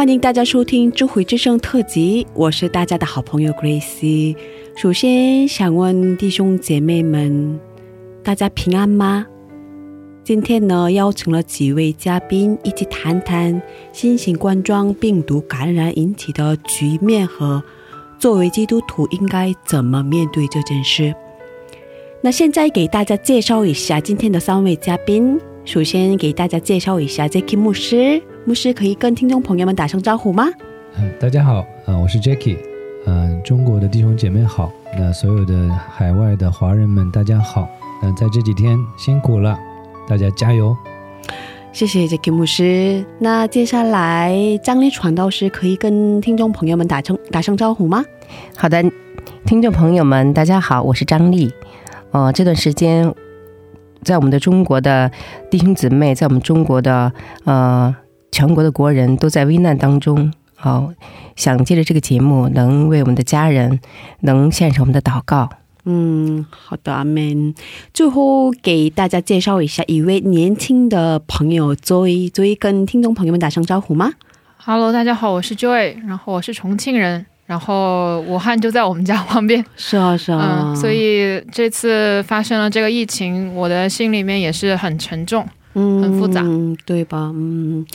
欢迎大家收听《智慧之声》特辑，我是大家的好朋友 Grace。首先想问弟兄姐妹们，大家平安吗？今天呢，邀请了几位嘉宾一起谈谈新型冠状病毒感染引起的局面和作为基督徒应该怎么面对这件事。那现在给大家介绍一下今天的三位嘉宾。首先给大家介绍一下 Jacky 牧师，牧师可以跟听众朋友们打声招呼吗？嗯，大家好，啊、我是 Jackie，嗯、中国的弟兄姐妹好，那所有的海外的华人们大家好，那在这几天辛苦了，大家加油。谢谢 Jacky 牧师。那接下来张丽传道师可以跟听众朋友们打声打声招呼吗？好的，听众朋友们，大家好，我是张丽。呃，这段时间，在我们的中国的弟兄姊妹，在我们中国的呃全国的国人都在危难当中，好、想借着这个节目，能为我们的家人能献上我们的祷告。嗯，好的，阿门。最后给大家介绍一下一位年轻的朋友 Joy，Joy 跟听众朋友们打声招呼吗？Hello，大家好，我是 Joy，然后我是重庆人，然后武汉就在我们家旁边，是啊，是啊，嗯，所以这次发生了这个疫情，我的心里面也是很沉重。嗯很复杂对吧？嗯。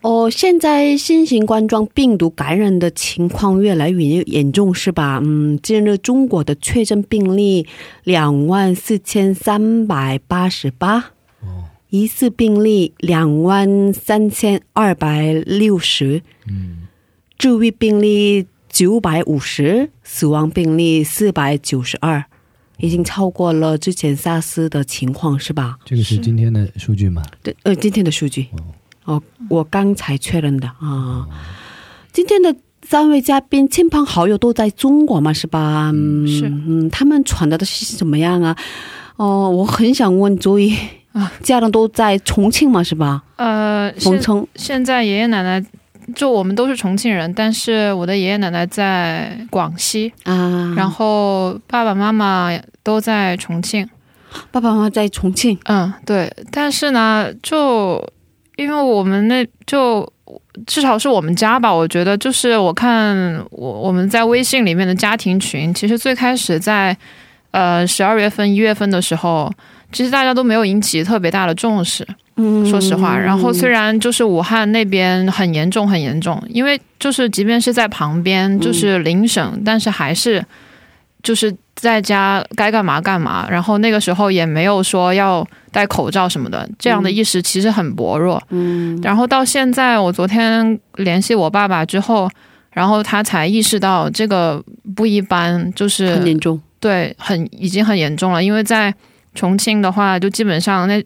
哦，现在新型冠状病毒感染的情况越来越严重，是吧？嗯，近日中国的确诊病例两万四千三百八十八，疑似病例两万三千二百六十，嗯，治愈病例九百五十，死亡病例四百九十二，已经超过了之前 SARS 的情况，是吧？这个是是今天的数据吗？对，呃，今天的数据，哦，我刚才确认的啊。今天的三位嘉宾亲朋好友都在中国嘛，是吧？嗯，是嗯，他们传达的信息怎么样啊？哦，我很想问周一啊，家人都在重庆嘛，是吧？呃，现冯城现在爷爷奶奶，就我们都是重庆人，但是我的爷爷奶奶在广西，啊，然后爸爸妈妈都在重庆。爸爸妈妈在重庆，嗯，对，但是呢，就因为我们那就至少是我们家吧，我觉得就是我看我我们在微信里面的家庭群，其实最开始在呃十二月份、一月份的时候，其实大家都没有引起特别大的重视，嗯，说实话。然后虽然就是武汉那边很严重，很严重，因为就是即便是在旁边，就是邻省，但是还是就是在家该干嘛干嘛。然后那个时候也没有说要戴口罩什么的，这样的意识其实很薄弱。嗯然后到现在，我昨天联系我爸爸之后，然后他才意识到这个不一般，就是很严重，对，很已经很严重了。因为在重庆的话，就基本上那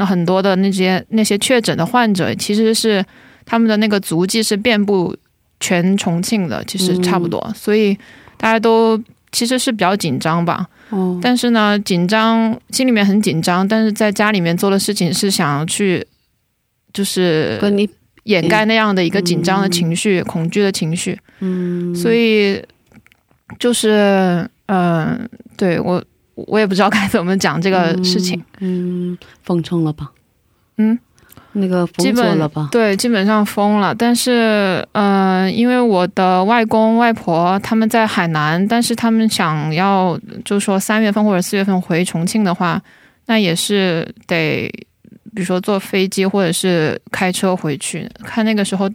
那很多的那些那些确诊的患者，其实是他们的那个足迹是遍布全重庆的，其实差不多，所以大家都其实是比较紧张吧。哦，但是呢，紧张心里面很紧张，但是在家里面做的事情是想要去，就是跟你掩盖那样的一个紧张的情绪、恐惧的情绪。嗯，所以就是嗯、呃对我我也不知道该怎么讲这个事情。嗯，封城了吧？嗯，那个封锁了吧？对，基本上封了。但是，呃，因为我的外公外婆他们在海南，但是他们想要，就是说三月份或者四月份回重庆的话，那也是得，比如说坐飞机或者是开车回去，看那个时候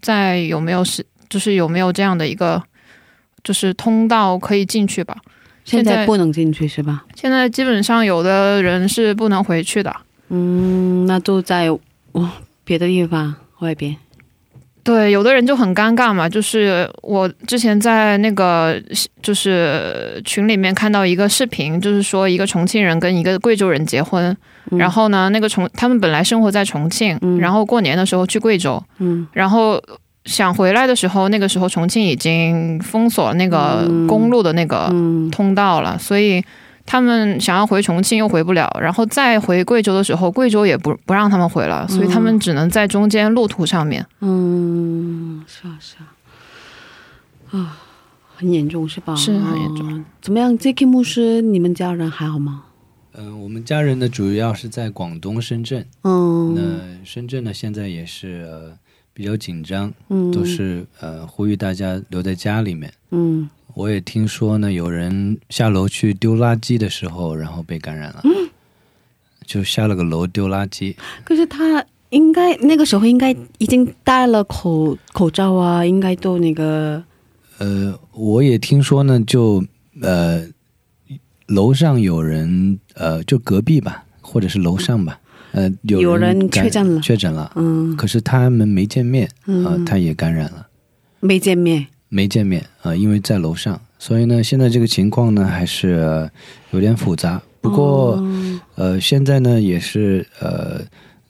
再有没有是，就是有没有这样的一个，就是通道可以进去吧。现现在在不能进去是吧？现在基本上有的人是不能回去的。嗯，那就在哦别的地方外边。对，有的人就很尴尬嘛，就是我之前在那个就是群里面看到一个视频，就是说一个重庆人跟一个贵州人结婚，嗯然后呢，那个重他们本来生活在重庆，嗯然后过年的时候去贵州，嗯然后想回来的时候，那个时候重庆已经封锁那个嗯公路的那个嗯通道了，所以他们想要回重庆又回不了，然后再回贵州的时候，贵州也不不让他们回了，所以他们只能在中间路途上面。嗯，是啊是啊，啊，很严重是吧？是很严重哦怎么样？J.K. 牧师，你们家人还好吗？嗯、我们家人呢主要是在广东深圳，嗯那深圳呢现在也是呃比较紧张，嗯，都是呃呼吁大家留在家里面。嗯我也听说呢，有人下楼去丢垃圾的时候，然后被感染了，嗯 就下了个楼丢垃圾。可是他应该那个时候应该已经戴了口口罩啊，应该都那个呃，我也听说呢，就呃楼上有人呃，就隔壁吧，或者是楼上吧，呃，有有人确诊了确诊了，嗯可是他们没见面，啊、呃，他也感染了。没见面。没见面啊、呃因为在楼上，所以呢，现在这个情况呢还是、呃有点复杂。不过，哦呃，现在呢也是呃，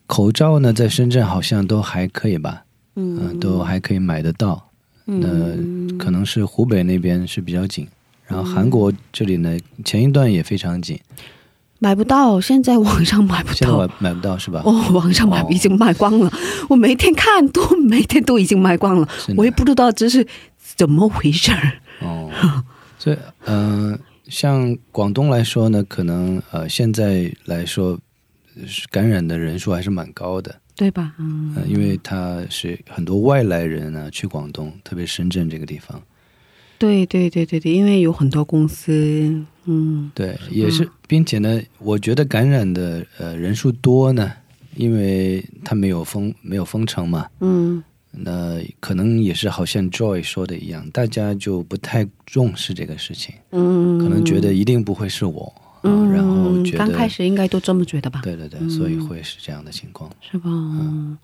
口罩呢在深圳好像都还可以吧，嗯、嗯都还可以买得到。嗯可能是湖北那边是比较紧，然后韩国这里呢前一段也非常紧，买不到，现在网上买不到买。不到是吧？哦，网上买哦已经卖光了，我每天看都每天都已经卖光了，我也不知道这是怎么回事儿。哦，所以嗯、呃像广东来说呢，可能呃现在来说是感染的人数还是蛮高的。对吧？嗯，呃，因为他是很多外来人呢去广东，特别深圳这个地方，对对对对对，因为有很多公司，嗯对，也是，并且呢，我觉得感染的呃人数多呢，因为他没有封没有封城嘛，嗯那可能也是好像 Joy 说的一样，大家就不太重视这个事情，嗯，可能觉得一定不会是我，啊嗯，然后觉得刚开始应该都这么觉得吧？对对对，所以会是这样的情况。是吧？嗯，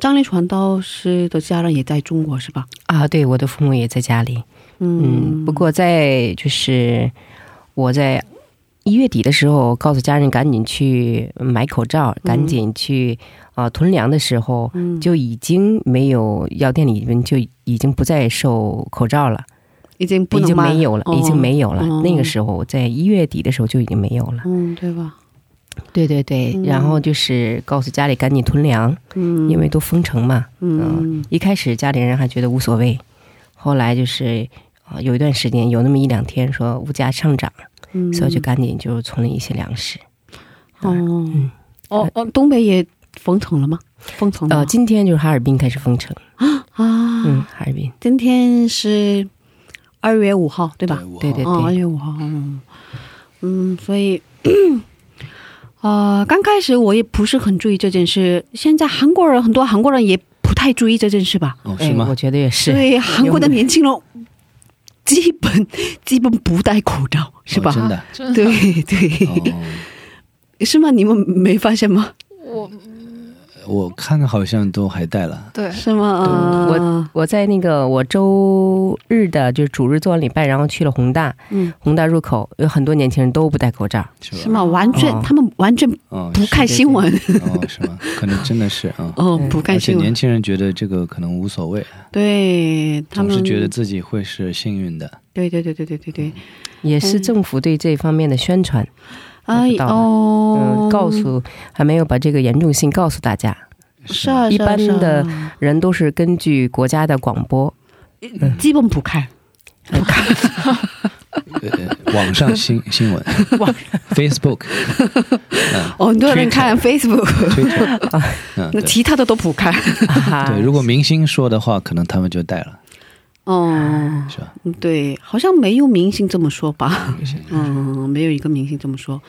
张立传道师的家人也在中国是吧？啊，对，我的父母也在家里。嗯，不过在就是我在一月底的时候，告诉家人赶紧去买口罩，赶紧去啊、呃囤粮的时候，嗯就已经没有药店里面就已经不再售口罩了，已经不已经没有了，哦已经没有了。哦那个时候在一月底的时候就已经没有了。嗯，对吧？对对对，嗯然后就是告诉家里赶紧囤粮，嗯，因为都封城嘛。嗯一开始家里人还觉得无所谓，后来就是啊、呃有一段时间有那么一两天说物价上涨，嗯，所以就赶紧就存了一些粮食。哦嗯哦哦，东北也封城了吗？封城了呃，今天就是哈尔滨开始封城，啊，嗯，哈尔滨，今天是二月五号对吧？对对对哦，二月五号，嗯，嗯，所以，啊、刚开始我也不是很注意这件事，现在韩国人很多韩国人也不太注意这件事吧？哦，是吗哎我？觉得也是，对，韩国的年轻人基本基本不戴口罩，是吧？哦真的真的，对对，哦，是吗？你们没发现吗？我我看好像都还带了。对。是吗？我啊我在那个我周日的就是主日做完礼拜，然后去了宏大，嗯，宏大入口有很多年轻人都不戴口罩，是吗？完全，哦。他们完全哦，不看新闻，哦，是吗？可能真的是啊。哦，嗯不看新闻。而且年，轻人觉得这个可能无所谓，对他们。总是觉得自己会是幸运的。对对对对对对对，也是政府对这方面的宣传，哎哦。嗯，，告诉还没有把这个严重性告诉大家，是啊，一般是啊。的人都是根据国家的广播，基本不看，不看。呃，网上新新闻。网，Facebook，嗯 哦，很多人看 对。那其他的都不看。对，如果明星说的话，可能他们就带了，哦，是吧？对，好像没有明星这么说吧？嗯，没有一个明星这么说。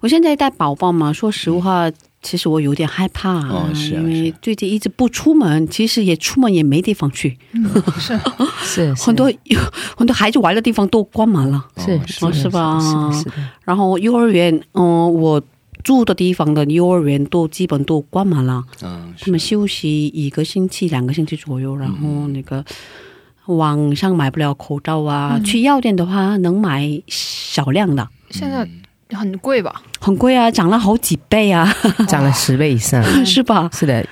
我现在带宝宝嘛，说实话，其实我有点害怕，哦是啊因为最近一直不出门，其实也出门也没地方去，是 是很多 很多孩子玩的地方都关门了。是是吧然后幼儿园，嗯、我住的地方的幼儿园都基本都关门了，嗯，他们休息一个星期、两个星期左右，然后那个网上买不了口罩啊，嗯。去药店的话能买少量的，现在很贵吧？很贵啊，涨了好几倍啊，涨了十倍以上。是吧？是的，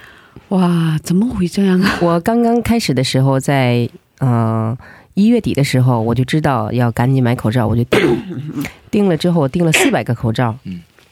哇，怎么会这样啊？我刚刚开始的时候在，呃一月底的时候，我就知道要赶紧买口罩，我就订。订了之后，我订了四百个口罩，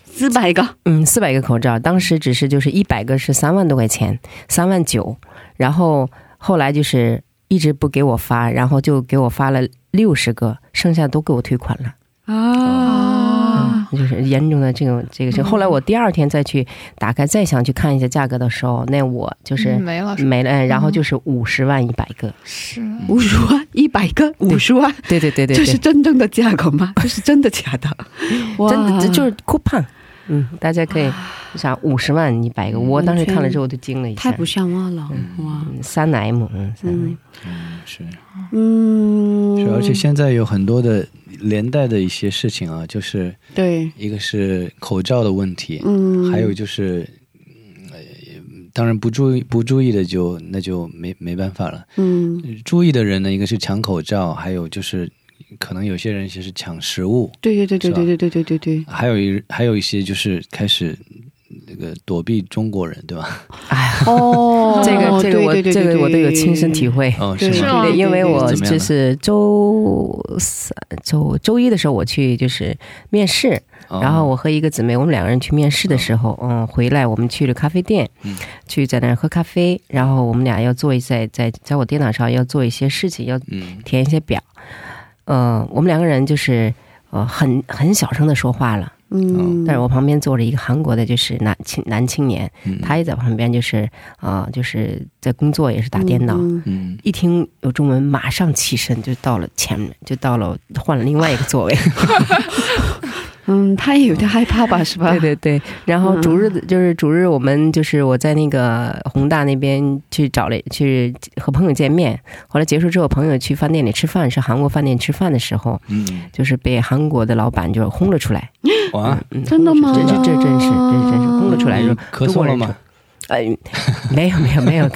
四百个，嗯，四百个口罩，当时只是就是一百个是三万多块钱，三万九，然后后来就是一直不给我发，然后就给我发了六十个，剩下都给我退款了。啊，就是严重的这种这个是，后来我第二天再去打开，再想去看一下价格的时候，那我就是嗯没了，没了，嗯然后就是五十万一百个，是。五十万，一百个，五十万，对对对对这是，真正的价格吗？这是真的假的？哇 真的这就是 coupon，嗯，大家可以想五十万一百个，我当时看了之后就惊了一下。太不，像话了，哇，嗯三 M，嗯，三 M，嗯是。嗯，是，而且现在有很多的连带的一些事情啊，就是对，一个是口罩的问题，嗯，还有就是。嗯呃当然不注意不注意的就那就没没办法了。嗯，注意的人呢，一个是抢口罩，还有就是可能有些人其实抢食物，对对对对对对对对对对，还有一还有一些就是开始那个躲避中国人，对吧？哎呀，哦 这个这个我这个我都有亲身体会。哦，对。是吗？是因为我就是周三、周周一的时候我去就是面试，哦。然后我和一个姊妹，我们两个人去面试的时候，嗯，回来我们去了咖啡店，嗯。去在那儿喝咖啡，然后我们俩要做一在在在我电脑上要做一些事情，要嗯。填一些表，呃，我们两个人就是呃很很小声的说话了，嗯，但是我旁边坐着一个韩国的，就是男青男青年，嗯他也在旁边，就是啊、就是在工作，也是打电脑。嗯嗯一听有中文，马上起身就到了前面，就到了换了另外一个座位。嗯，他也有点害怕吧，是吧？对对对，然后嗯主日的就是主日，我们就是我在那个宏大那边去找了去和朋友见面，后来结束之后，朋友去饭店里吃饭，是韩国饭店吃饭的时候，嗯，就是被韩国的老板就轰了出来。哇，嗯，真的吗？这这这真是真是轰了出来你说咳嗽了吗？呃，没有没有没有，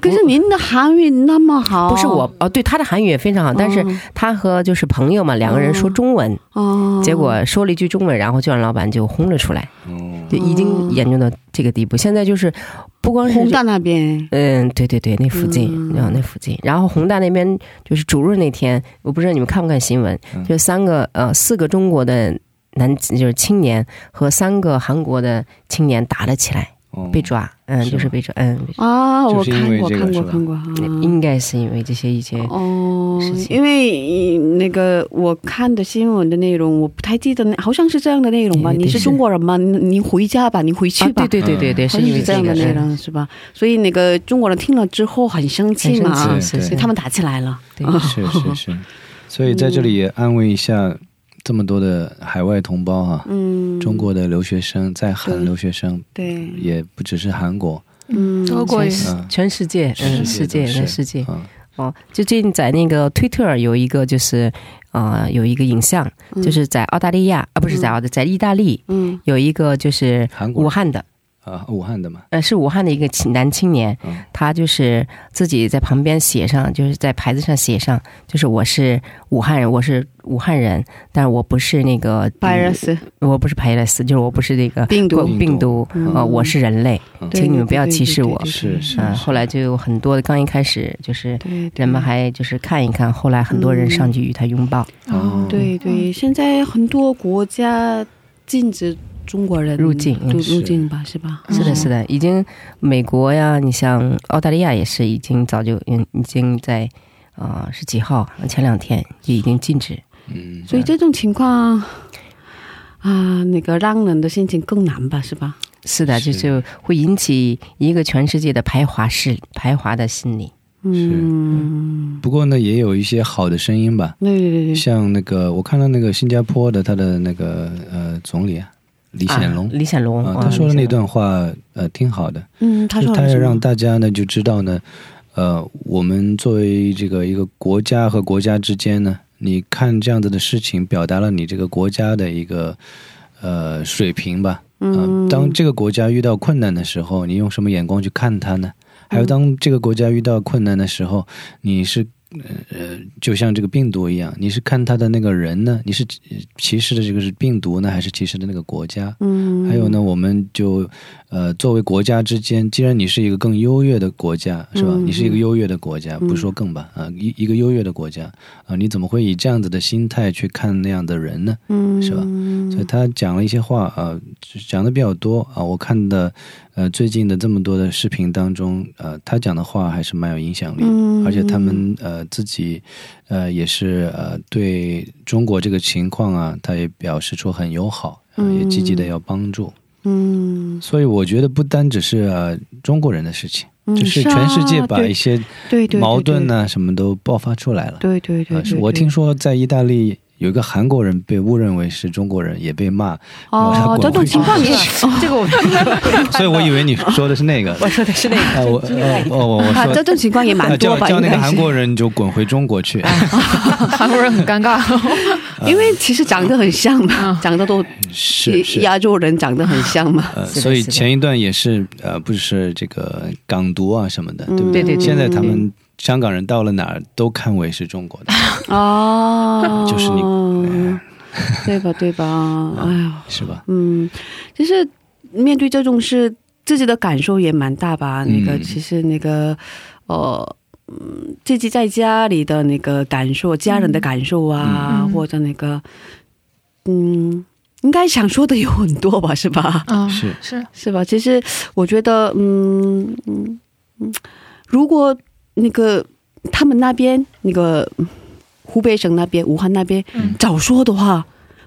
可是您的韩语那么好，不是我哦，对他的韩语也非常好，但是他和就是朋友嘛，两个人说中文，哦，结果说了一句中文，然后就让老板就轰了出来，哦，就已经严重到这个地步。现在就是不光是宏大那边，嗯，对对对，那附近，嗯。后那附近，然后宏大那边就是主日那天，我不知道你们看不看新闻，嗯。就三个呃四个中国的男就是青年和三个韩国的青年打了起来，哦被抓，嗯，就是被抓，嗯，啊，我看过看过看过，啊应该是因为这些一些哦事，情因为呃那个我看的新闻的内容，我不太记得，好像是这样的内容吧？你是中国人吗？你你回家吧，你回去啊，吧。对对对对对，好是这样的内容是吧？所以那个中国人听了之后很生气嘛，所以他们打起来了。对 是是是，所以在这里也安慰一下这么多的海外同胞啊、嗯，中国的留学生，在韩留学生对，也不只是韩国，嗯，多国全世界，嗯，世界全世界。嗯哦，就最近在那个推特有一个就是呃有一个影像，就是在澳大利亚啊不是在澳大在意大利嗯。有一个就是武汉的。啊，武汉的嘛，呃，是武汉的一个青男青年，嗯。他就是自己在旁边写上，就是在牌子上写上，就是我是武汉人，我是武汉人，但是我不是那个 virus 我不是 virus，就是我不是那个病毒。病病毒，嗯呃，我是人类，嗯。请你们不要歧视我是是嗯、后来就有很多的，刚一开始就是人们还就是看一看，后来很多人上去与他拥抱，哦。对对，现在很多国家禁止中国人入境嗯入入境吧，是吧？是的，哦是的，已经美国呀，你像澳大利亚也是已经早就嗯已经在啊、是几号？前两天就已经禁止。嗯，所以这种情况啊，那个让人的心情更难吧，是吧？是的，是就是会引起一个全世界的排华式排华的心理。嗯，不过呢，也有一些好的声音吧，对对对对，像那个我看到那个新加坡的他的那个呃总理啊，李显龙啊。李显龙，啊，嗯他说的那段话，呃，挺好的。嗯，他说他要让？大家呢就知道呢，呃，我们作为这个一个国家和国家之间呢，你看这样子的事情，表达了你这个国家的一个呃水平吧。啊嗯，当这个国家遇到困难的时候，你用什么眼光去看它呢？还有，当这个国家遇到困难的时候，你是呃，就像这个病毒一样，你是看他的那个人呢？你是呃歧视的这个是病毒呢，还是歧视的那个国家？嗯，还有呢，我们就呃，作为国家之间，既然你是一个更优越的国家，是吧？嗯你是一个优越的国家，嗯不说更吧，啊，一一个优越的国家啊，你怎么会以这样子的心态去看那样的人呢？嗯，是吧所以他讲了一些话啊，讲的比较多啊。我看的呃最近的这么多的视频当中，呃，他讲的话还是蛮有影响力，嗯而且他们呃自己呃也是呃对中国这个情况啊，他也表示出很友好，也积极的要帮助。嗯，所以我觉得不单只是呃中国人的事情，嗯就是全世界把一些矛盾，呢什么都爆发出来了。对对对呃对对，对是我听说在意大利有一个韩国人被误认为是中国人，也被骂，哦，这种情况也 这个我 所以我以为你说的是那个。我说的是那啊，个，我我啊，说这种情况也蛮多吧，叫那个韩国人就滚回中国去。韩国人很尴尬。因为其实长得很像嘛，嗯长得都是是，亚洲人长得很像嘛，呃，所以前一段也是呃，不是这个港独啊什么的，对不对？对对现在他们香港人到了哪儿都看为是中国的，哦，就是你对吧对吧？哎呀，是吧？嗯，其实面对这种事，自己的感受也蛮大吧。那个嗯其实那个呃。嗯，自己在家里的那个感受，家人的感受啊，嗯或者那个，嗯，应该想说的有很多吧，是吧？啊，是是，是吧？其实我觉得，嗯嗯嗯，如果那个他们那边那个嗯湖北省那边、武汉那边嗯早说的话，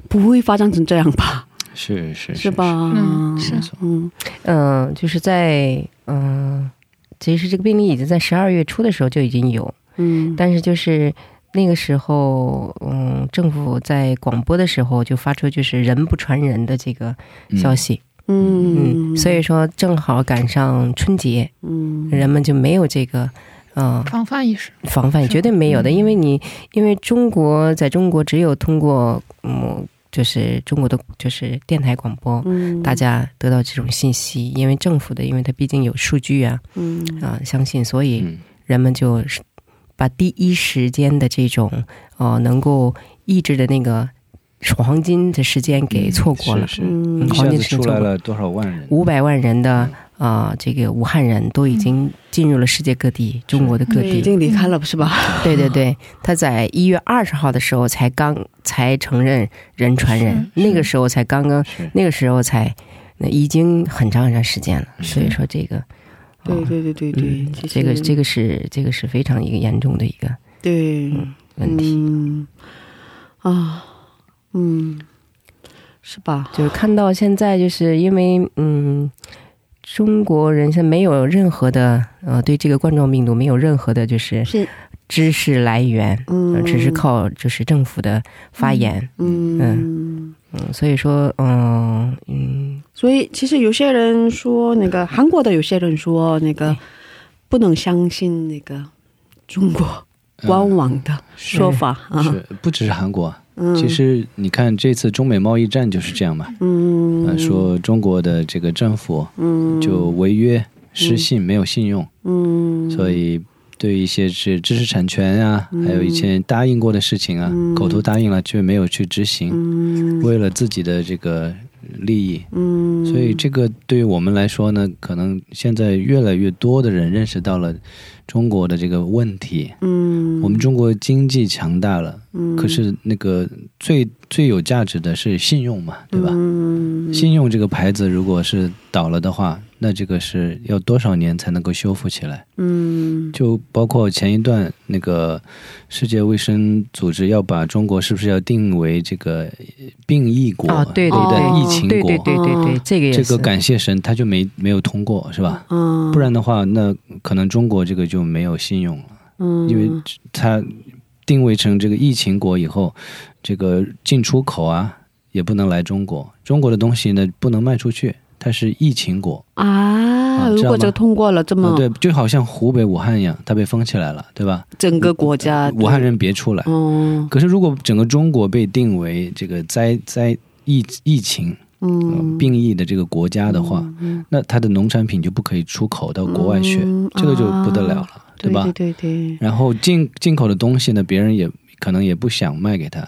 不会发展成这样吧？是是是？吧？嗯是嗯嗯，就是在嗯，其实这个病例已经在十二月初的时候就已经有，嗯，但是就是那个时候，嗯，政府在广播的时候就发出就是人不传人的这个消息，嗯嗯，所以说正好赶上春节，嗯人们就没有这个。嗯，防范意识。防范绝对没有的，因为你因为中国在中国只有通过嗯，就是中国的就是电台广播，嗯。大家得到这种信息，因为政府的，因为它毕竟有数据啊嗯。啊、相信，所以嗯。人们就是把第一时间的这种呃能够抑制的那个黄金的时间给错过了。是是。嗯一黄下子出金时间错过来了。多少万人？五百万人的啊、呃这个武汉人都已经进入了世界各地，中国的各地已地。经离开了，是吧？对对对，他在一月二十号的时候才刚才承认人传人，那个时候才刚刚，那个时候才那已经很长很长时间了。所以说这个，对对对对对嗯，，这个这个是这个是非常一个严重的一个对问题。嗯啊嗯是吧？就是看到现在，就是因为嗯，中国人现在没有任何的呃对这个冠状病毒没有任何的就是是。知识来源，嗯。呃只是靠就是政府的发言。嗯。嗯。所以说嗯嗯。所以其实有些人说，那个韩国的有些人说，那个不能相信那个中国官网的说法啊。是不只是韩国，嗯，其实你看这次中美贸易战就是这样嘛，嗯。呃，说中国的这个政府嗯。就违约、失信、没有信用，嗯，所以对一些是知识产权啊，还有一些答应过的事情啊，嗯。口头答应了却没有去执行，嗯。为了自己的这个利益。嗯，所以这个对于我们来说呢，可能现在越来越多的人认识到了中国的这个问题。嗯，我们中国经济强大了，嗯可是那个最最有价值的是信用嘛，对吧？嗯信用这个牌子如果是倒了的话，那这个是要多少年才能够修复起来？嗯就包括前一段那个世界卫生组织要把中国是不是要定为这个病疫国啊对对对？哦疫情国，对对对对对，这个也是这个感谢神，他就没没有通过是吧？嗯，不然的话，那可能中国这个就没有信用了，嗯，因为它定位成这个疫情国以后，这个进出口啊也不能来中国。中国的东西呢不能卖出去，它是疫情国。啊，如果这个通过了，这么、啊对，就好像湖北武汉一样，它被封起来了，对吧？整个国家，武汉人别出来。嗯可是如果整个中国被定为这个灾灾疫疫情、呃嗯病疫的这个国家的话，嗯那它的农产品就不可以出口到国外去，嗯这个就不得了了，对吧？对对对对。然后进进口的东西呢，别人也可能也不想卖给他，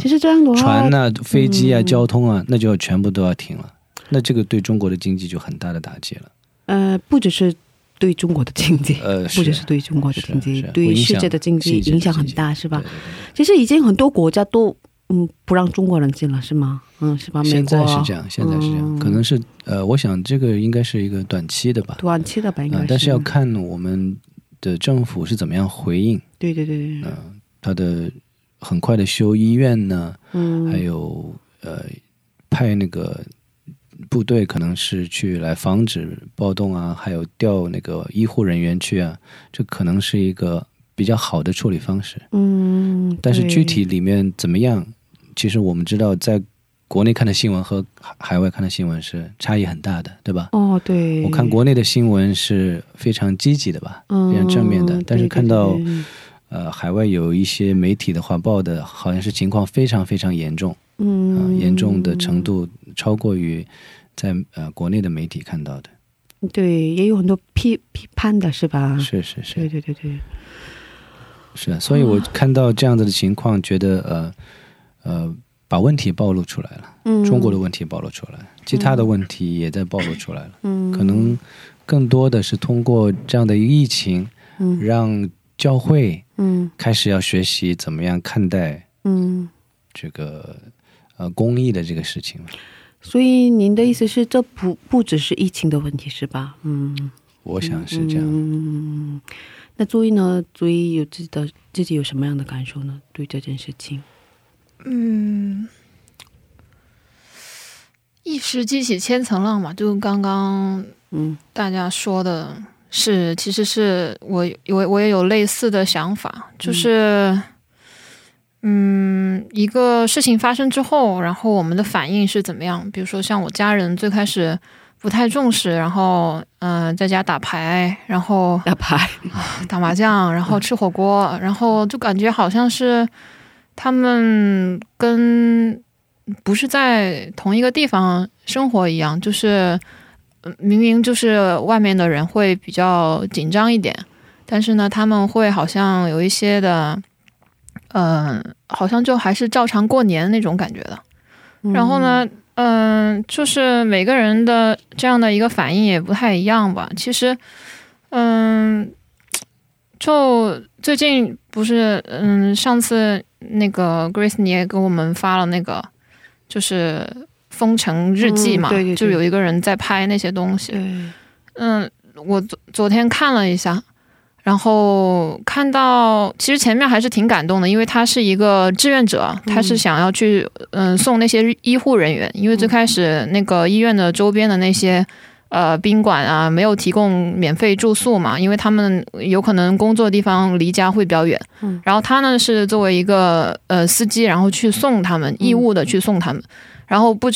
其实这样的话，船呐、飞机啊、嗯交通啊，那就要全部都要停了。那这个对中国的经济就很大的打击了。呃，不只是对中国的经济，呃，不只是对中国的经济，对世界的经济影响很大，是吧对？对对其实已经很多国家都嗯不让中国人进了，是吗？嗯，是吧？美现在是这样，现在是这样，嗯可能是呃，我想这个应该是一个短期的吧，短期的吧，应该啊、是。但是要看我们的政府是怎么样回应，对对对对，嗯、他的很快的修医院呢，嗯，还有呃派那个部队可能是去来防止暴动啊，还有调那个医护人员去啊，这可能是一个比较好的处理方式。嗯，但是具体里面怎么样，其实我们知道，在国内看的新闻和海海外看的新闻是差异很大的，对吧？哦，对，我看国内的新闻是非常积极的吧，嗯非常正面的但是看到对对呃，海外有一些媒体的话报的好像是情况非常非常严重，啊、嗯，严重的程度超过于在呃国内的媒体看到的。对，也有很多批批判的是吧？是是是对对对对，是啊，所以我看到这样子的情况，觉得呃呃，把问题暴露出来了，嗯，中国的问题暴露出来，其他的问题也在暴露出来了。嗯，可能更多的是通过这样的疫情，嗯让教会嗯开始要学习怎么样看待嗯，这个呃公益的这个事情。所以您的意思是，这不不只是疫情的问题是吧？嗯，我想是这样。嗯，那朱毅呢？朱毅有自己的自己有什么样的感受呢？对这件事情？嗯，一石激起千层浪嘛，就刚刚嗯大家说的是，其实是我我我也有类似的想法，就是，嗯，一个事情发生之后，然后我们的反应是怎么样？比如说像我家人最开始不太重视，然后嗯、呃在家打牌，然后打牌，打麻将，然后吃火锅，然后就感觉好像是他们跟不是在同一个地方生活一样，就是呃明明就是外面的人会比较紧张一点，但是呢，他们会好像有一些的，嗯、好像就还是照常过年那种感觉的。然后呢，嗯、就是每个人的这样的一个反应也不太一样吧。其实，嗯，就最近不是，嗯，上次那个 Grace 你也给我们发了那个，就是封城日记嘛，嗯对对对就有一个人在拍那些东西。嗯，我昨昨天看了一下，然后看到其实前面还是挺感动的，因为他是一个志愿者，他是想要去嗯送那些医护人员，因为最开始那个医院的周边的那些。呃，宾馆啊，没有提供免费住宿嘛，因为他们有可能工作地方离家会比较远。嗯然后他呢是作为一个呃司机，然后去送他们，义务的去送他们，然后不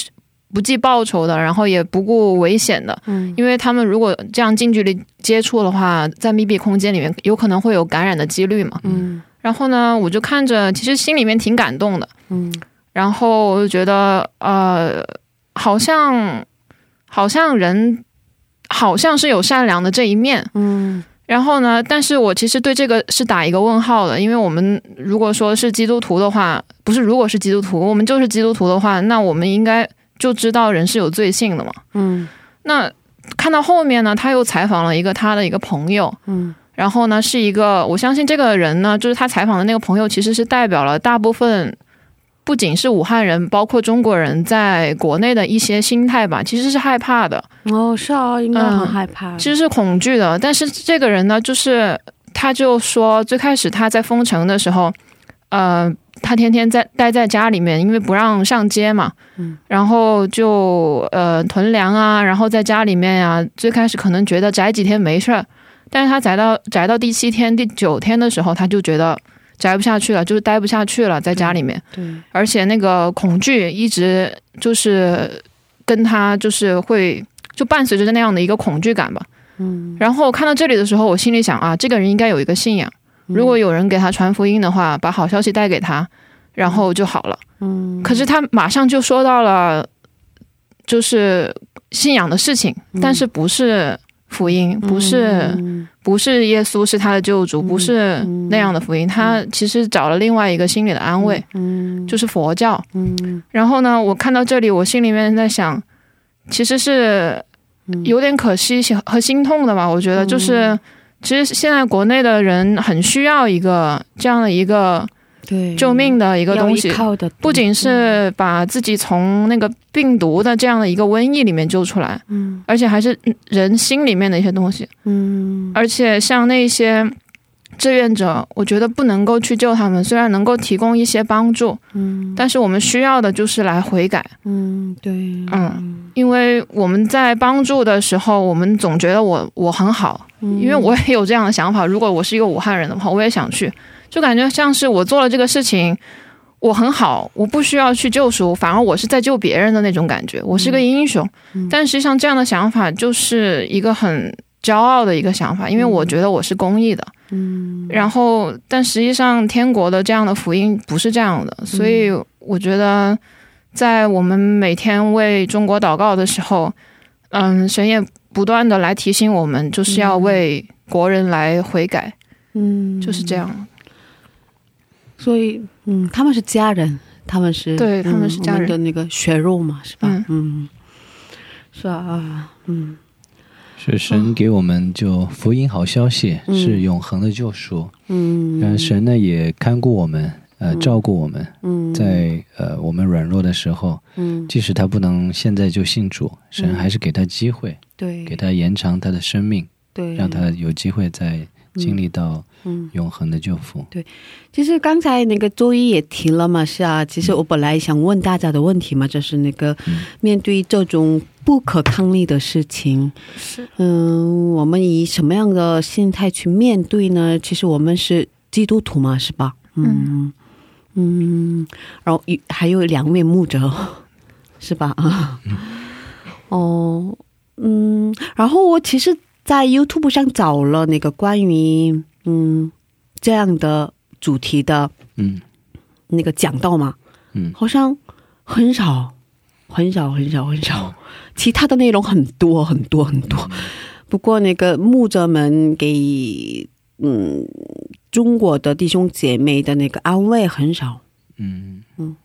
不计报酬的，然后也不顾危险的，嗯因为他们如果这样近距离接触的话，在密闭空间里面有可能会有感染的几率嘛。嗯然后呢，我就看着，其实心里面挺感动的。嗯然后我就觉得，呃，好像好像人好像是有善良的这一面。嗯然后呢，但是我其实对这个是打一个问号的，因为我们如果说是基督徒的话，不是如果是基督徒，我们就是基督徒的话，那我们应该就知道人是有罪性的嘛。嗯那看到后面呢，他又采访了一个他的一个朋友，嗯然后呢是一个，我相信这个人呢，就是他采访的那个朋友，其实是代表了大部分，不仅是武汉人，包括中国人在国内的一些心态吧，其实是害怕的，哦，是啊，应该很害怕。其实是恐惧的。但是这个人呢，就是他就说，最开始他在封城的时候，呃，他天天在待在家里面，因为不让上街嘛，嗯，然后就呃囤粮啊，然后在家里面呀、最开始可能觉得宅几天没事儿，但是他宅到宅到第七天、第九天的时候，他就觉得宅不下去了，就是待不下去了，在家里面，对，而且那个恐惧一直就是跟他就是会就伴随着那样的一个恐惧感吧。嗯，然后看到这里的时候，我心里想啊，这个人应该有一个信仰，如果有人给他传福音的话，把好消息带给他，然后就好了。嗯，可是他马上就说到了，就是信仰的事情，但是不是福音，不是嗯不是耶稣是他的救主，不是那样的福音。他其实找了另外一个心理的安慰，嗯。就是佛教。嗯。然后呢，我看到这里，我心里面在想，其实是有点可惜和心痛的吧。我觉得就是，其实现在国内的人很需要一个这样的一个对救命的一个东西不仅是把自己从那个病毒的这样的一个瘟疫里面救出来，嗯。而且还是人心里面的一些东西。嗯。而且像那些志愿者，我觉得不能够去救他们，虽然能够提供一些帮助，嗯。但是我们需要的就是来悔改。嗯对。嗯，因为我们在帮助的时候，我们总觉得我我很好，因为我也有这样的想法。如果我是一个武汉人的话，我也想去，就感觉像是我做了这个事情，我很好，我不需要去救赎，反而我是在救别人的那种感觉，我是个英雄。但实际上，这样的想法就是一个很骄傲的一个想法，因为我觉得我是公益的。嗯然后，但实际上，天国的这样的福音不是这样的，所以我觉得，在我们每天为中国祷告的时候，嗯，神也不断的来提醒我们，就是要为国人来悔改，嗯。就是这样。所以嗯他们是家人，他们是对他们是家人。嗯的那个血肉嘛是吧？嗯。嗯。是啊嗯。是神给我们就福音好消息，嗯。是永恒的救赎。嗯。然后神呢也看顾我们，呃，照顾我们，嗯在呃我们软弱的时候，嗯即使他不能现在就信主，神还是给他机会，对给他延长他的生命，对让他有机会再经历到嗯永恒的救赎。其实刚才那个周一也提了嘛，是啊。其实我本来想问大家的问题嘛，就是那个嗯面对这种不可抗力的事情，是嗯，我们以什么样的心态去面对呢？其实我们是基督徒嘛，是吧？嗯嗯，然后一还有两位牧者，是吧？啊，哦，嗯，然后我其实，在 YouTube 上找了那个关于嗯这样的主题的嗯。那个讲道嘛，嗯。好像很少，很少，很少，很少。其他的内容很多很多很多，不过那个牧者们给嗯中国的弟兄姐妹的那个安慰很少，嗯。嗯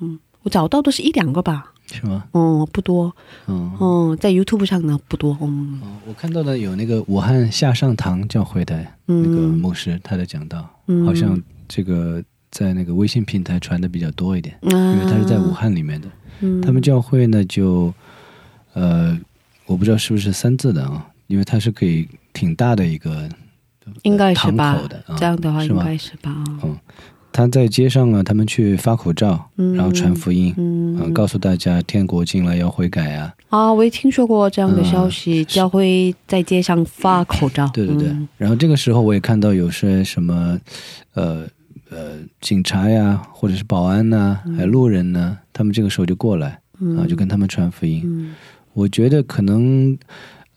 嗯，我找到的是一两个吧，是吗？嗯，不多，嗯。嗯，在 YouTube 上呢不多，嗯。哦我看到的有那个武汉下上堂教会的那个嗯。牧师，他的讲道，嗯。好像这个在那个微信平台传的比较多一点，因因为他是在武，汉里面的。嗯。他们教会呢，就呃，我不知道是不是三字的啊，因为它是可以挺大的一个应该是吧？口的，啊这样的话应该是吧，嗯他在街上啊，他们去发口罩，嗯。然后传福音。嗯。嗯，告诉大家天国近了要悔改啊！啊，我也听说过这样的消息，教会在街上发口罩，对对对。嗯。然后这个时候我也看到有些什么，呃呃，警察呀，或者是保安呐、还有路人呢，他们这个时候就过来啊，就跟他们传福音。嗯。我觉得可能，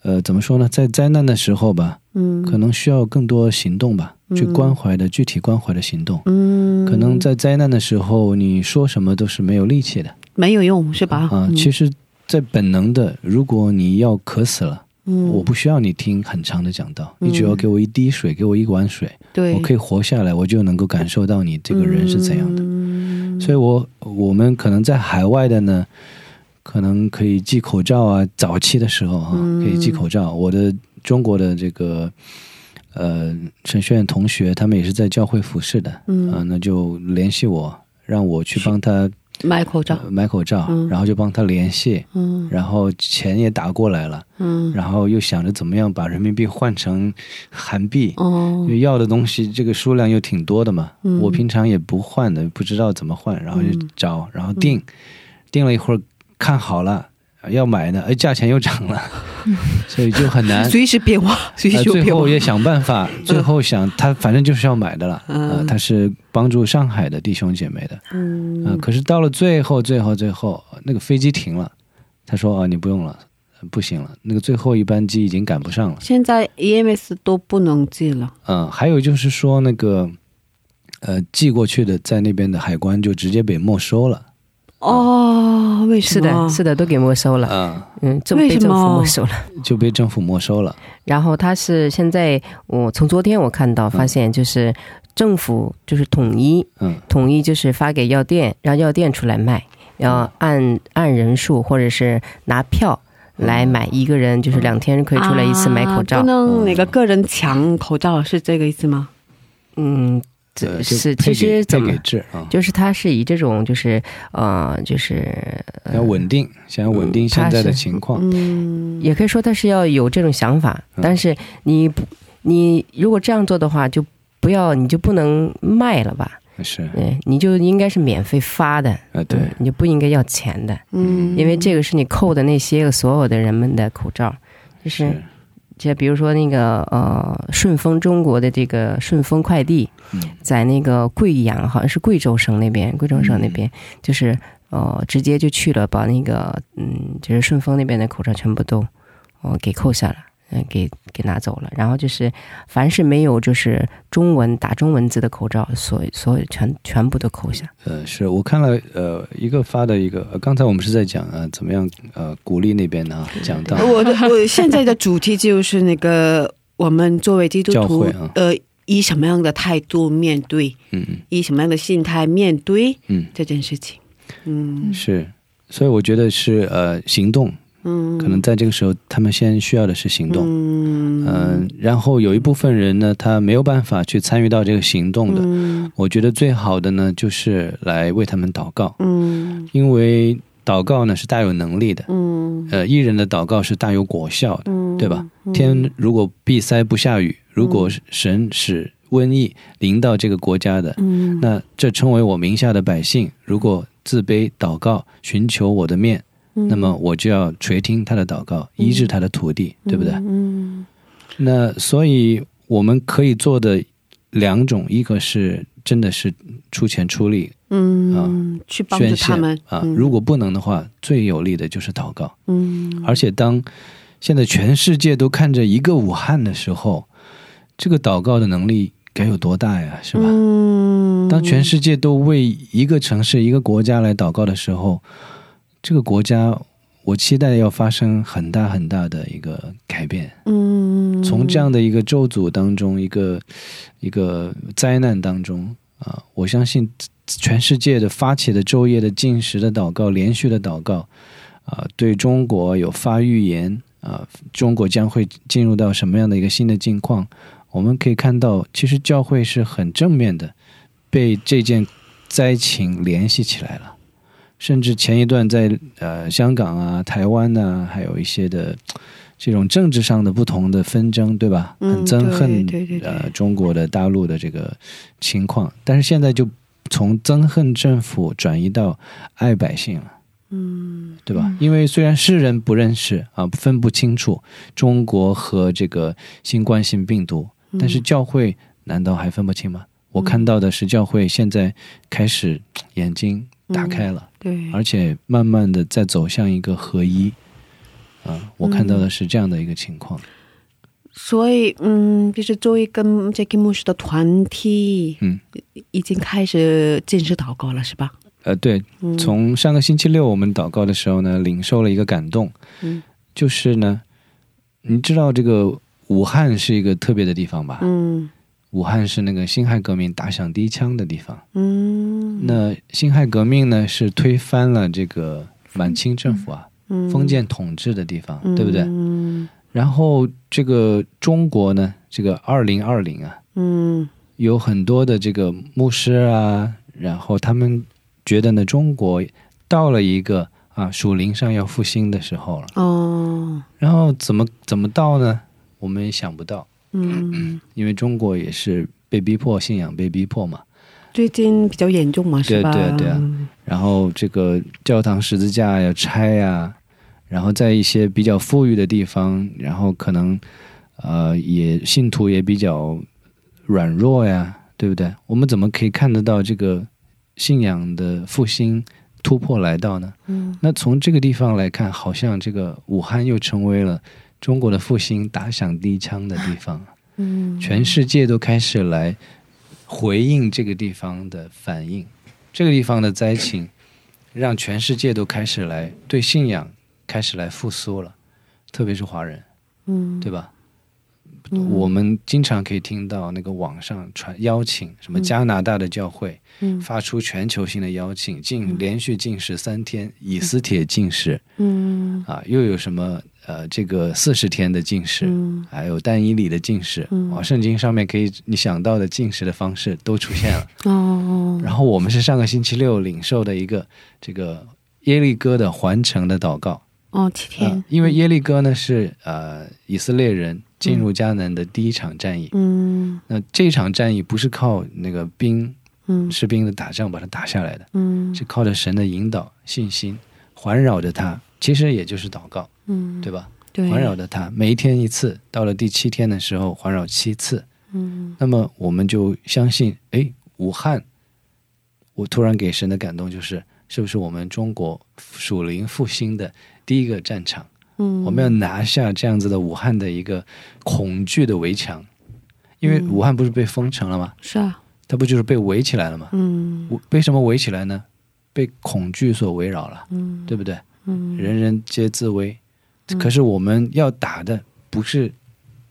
呃，怎么说呢，在灾难的时候吧，嗯可能需要更多行动吧，去关怀的具体关怀的行动。嗯，可能在灾难的时候，你说什么都是没有力气的没有用是吧？啊。嗯其实，在本能的，如果你要渴死了，嗯我不需要你听很长的讲道，嗯你只要给我一滴水，给我一碗水，对，我可以活下来，我就能够感受到你这个人是怎样的。嗯所以我我们可能在海外的呢，可能可以寄口罩啊，早期的时候哈、嗯可以寄口罩。我的中国的这个呃神学院同学，他们也是在教会服侍的，嗯。啊，那就联系我，让我去帮他买口罩，呃买口罩，嗯。然后就帮他联系，嗯。然后钱也打过来了，嗯。然后又想着怎么样把人民币换成韩币。哦。因为要的东西这个数量又挺多的嘛，嗯。我平常也不换的，不知道怎么换，然后就嗯。找，然后定，定了一会儿看好了，要买呢，哎，价钱又涨了，所以就很难。随时变化，随呃时有变化最后。也想办法，最后想他反正就是要买的了，嗯。呃，他是帮助上海的弟兄姐妹的，嗯。呃，可是到了最后，最后，最后，那个飞机停了，他说啊，你不用了，不行了，那个最后一班机已经赶不上了，现在 EMS 都不能寄了。嗯、还有就是说那个，呃，寄过去的在那边的海关就直接被没收了，哦，为什是么？的，是的，都给没收了。嗯、嗯，政被为什么政府没收了。就被政府没收了，然后他是现在，我从昨天我看到发现，就是政府就是统一，嗯统一就是发给药店，让药店出来卖，要按按人数或者是拿票来买，一个人就是两天可以出来一次买口罩。啊不能那个个人抢口罩，是这个意思吗？嗯，呃这是其实怎么配给制啊，就是它是以这种就是呃就是要稳定，想要稳定嗯现在的情况，嗯，也可以说他是要有这种想法，嗯。但是你不你如果这样做的话，就不要你就不能卖了吧？是，对，你就应该是免费发的，啊，对，嗯你就不应该要钱的，嗯，因为这个是你扣的那些个所有的人们的口罩，就是是，就比如说那个呃顺丰中国的这个顺丰快递，嗯在那个贵阳好像是贵州省那边，贵州省那边、就是呃直接就去了，把那个嗯就是顺丰那边的口罩全部都哦、呃给扣下了。嗯，给给拿走了，然后就是凡是没有就是中文打中文字的口罩，所所有全全部都扣下。呃，是我看了呃一个发的一个，呃刚才我们是在讲啊、呃怎么样呃鼓励那边呢、啊，讲到我的我现在的主题就是那个我们作为基督徒啊，呃，以什么样的态度面对，嗯嗯以什么样的心态面对嗯这件事情。嗯是，所以我觉得是呃行动，嗯，可能在这个时候他们先需要的是行动，嗯。嗯、然后有一部分人呢，他没有办法去参与到这个行动的，嗯。我觉得最好的呢就是来为他们祷告，嗯。因为祷告呢是大有能力的，嗯。呃，艺人的祷告是大有果效的。嗯，对吧？天如果闭塞不下雨，如果神使瘟疫临到这个国家的，嗯。那这称为我名下的百姓，如果自卑祷告，寻求我的面，嗯那么我就要垂听他的祷告，医治他的土地，对不对？嗯那所以我们可以做的两种，一个是真的是出钱出力嗯，去帮助他们啊，嗯如果不能的话，最有力的就是祷告。嗯而且当现在全世界都看着一个武汉的时候，这个祷告的能力该有多大呀？是吧？嗯当全世界都为一个城市、一个国家来祷告的时候，这个国家，我期待要发生很大很大的一个改变。嗯从这样的一个咒诅当中，一个一个灾难当中啊，我相信全世界的发起的昼夜的进食的祷告，连续的祷告啊，对中国有发预言啊，中国将会进入到什么样的一个新的境况？我们可以看到，其实教会是很正面的，被这件灾情联系起来了。甚至前一段在呃香港啊、台湾呐、还有一些的这种政治上的不同的纷争，对吧？嗯很憎恨对对对对呃中国的大陆的这个情况，但是现在就从憎恨政府转移到爱百姓了。嗯对吧？因为虽然世人不认识啊，分不清楚中国和这个新冠性病毒，嗯但是教会难道还分不清吗？我看到的是教会现在开始眼睛打开了，对，而且慢慢的在走向一个合一。啊，我看到的是这样的一个情况。所以嗯，就是作为跟杰克牧师的团体，嗯，已经开始正式祷告了，是吧？呃，对，嗯从上个星期六我们祷告的时候呢，领受了一个感动，嗯就是呢，你知道这个武汉是一个特别的地方吧？嗯武汉是那个辛亥革命打响第一枪的地方。嗯，那辛亥革命呢，是推翻了这个满清政府啊，嗯封建统治的地方，对不对？嗯然后这个中国呢，这个二零二零啊，嗯有很多的这个牧师啊，然后他们觉得呢，中国到了一个啊属灵上要复兴的时候了。哦然后怎么怎么到呢？我们也想不到，嗯，因为中国也是被逼迫，信仰被逼迫嘛。最近比较严重嘛，是吧？对对对啊然后这个教堂十字架要拆呀、然后在一些比较富裕的地方，然后可能呃也信徒也比较软弱呀，对不对？我们怎么可以看得到这个信仰的复兴突破来到呢？嗯那从这个地方来看，好像这个武汉又成为了中国的复兴打响第一枪的地方，嗯。全世界都开始来回应这个地方的反应，这个地方的灾情，让全世界都开始来对信仰开始来复苏了，特别是华人，嗯。对吧？嗯。我们经常可以听到那个网上传邀请，什么嗯。加拿大的教会嗯。发出全球性的邀请，禁连续禁食三天，以斯帖禁食嗯。啊，又有什么呃这个四十天的禁食，嗯。还有但以理的禁食，嗯。哇，圣经上面可以你想到的禁食的方式都出现了。哦。然后我们是上个星期六领受的一个这个耶利哥的环城的祷告，哦七天。呃，因为耶利哥呢是呃以色列人进入迦南的第一场战役。嗯。那这场战役不是靠那个兵嗯。士兵的打仗把它打下来的，嗯。是靠着神的引导、信心环绕着它，其实也就是祷告，嗯。对吧？对。环绕着它，每一天一次，到了第七天的时候环绕七次，嗯。那么我们就相信，哎，武汉，我突然给神的感动就是，是不是我们中国属灵复兴的第一个战场？嗯我们要拿下这样子的武汉的一个恐惧的围墙，因为武汉不是被封城了吗？是啊它不就是被围起来了吗？嗯为为什么围起来呢？被恐惧所围绕了，嗯对不对？嗯人人皆自危。可是我们要打的不是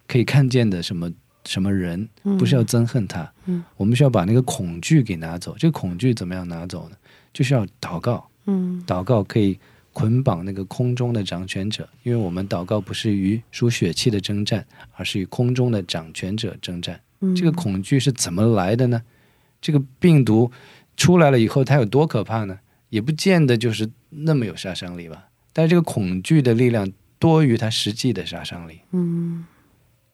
可以看见的什么什么人，不是要憎恨他，嗯我们需要把那个恐惧给拿走。这个恐惧怎么样拿走呢？就是要祷告，嗯祷告可以捆绑那个空中的掌权者，因为我们祷告不是与属血气的征战，而是与空中的掌权者征战。嗯这个恐惧是怎么来的呢？这个病毒出来了以后，它有多可怕呢？也不见得就是那么有杀伤力吧。但是这个恐惧的力量多于它实际的杀伤力，嗯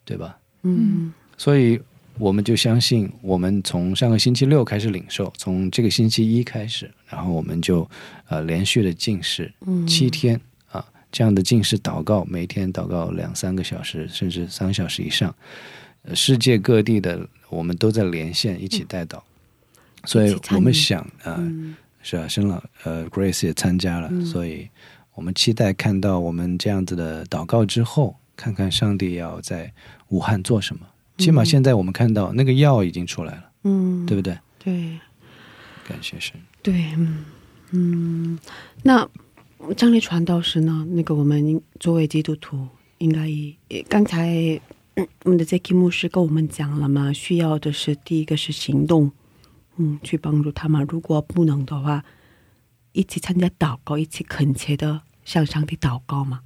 对吧？嗯所以我们就相信，我们从上个星期六开始领受，从这个星期一开始，然后我们就呃连续的进食嗯七天啊，这样的进食祷告，每天祷告两三个小时，甚至三个小时以上。呃世界各地的我们都在连线一起带祷，所以我们想啊、是啊，申老呃 Grace 也参加了，所以我们期待看到我们这样子的祷告之后，看看上帝要在武汉做什么。起码现在我们看到那个药已经出来了，嗯对不对？对感谢神。对嗯嗯那张力传道师呢？那个我们作为基督徒，应该也刚才、嗯我们的 Zeki 牧师跟我们讲了嘛，需要的是第一个是行动，嗯，去帮助他们。如果不能的话，一起参加祷告，一起恳切的向上帝祷告嘛。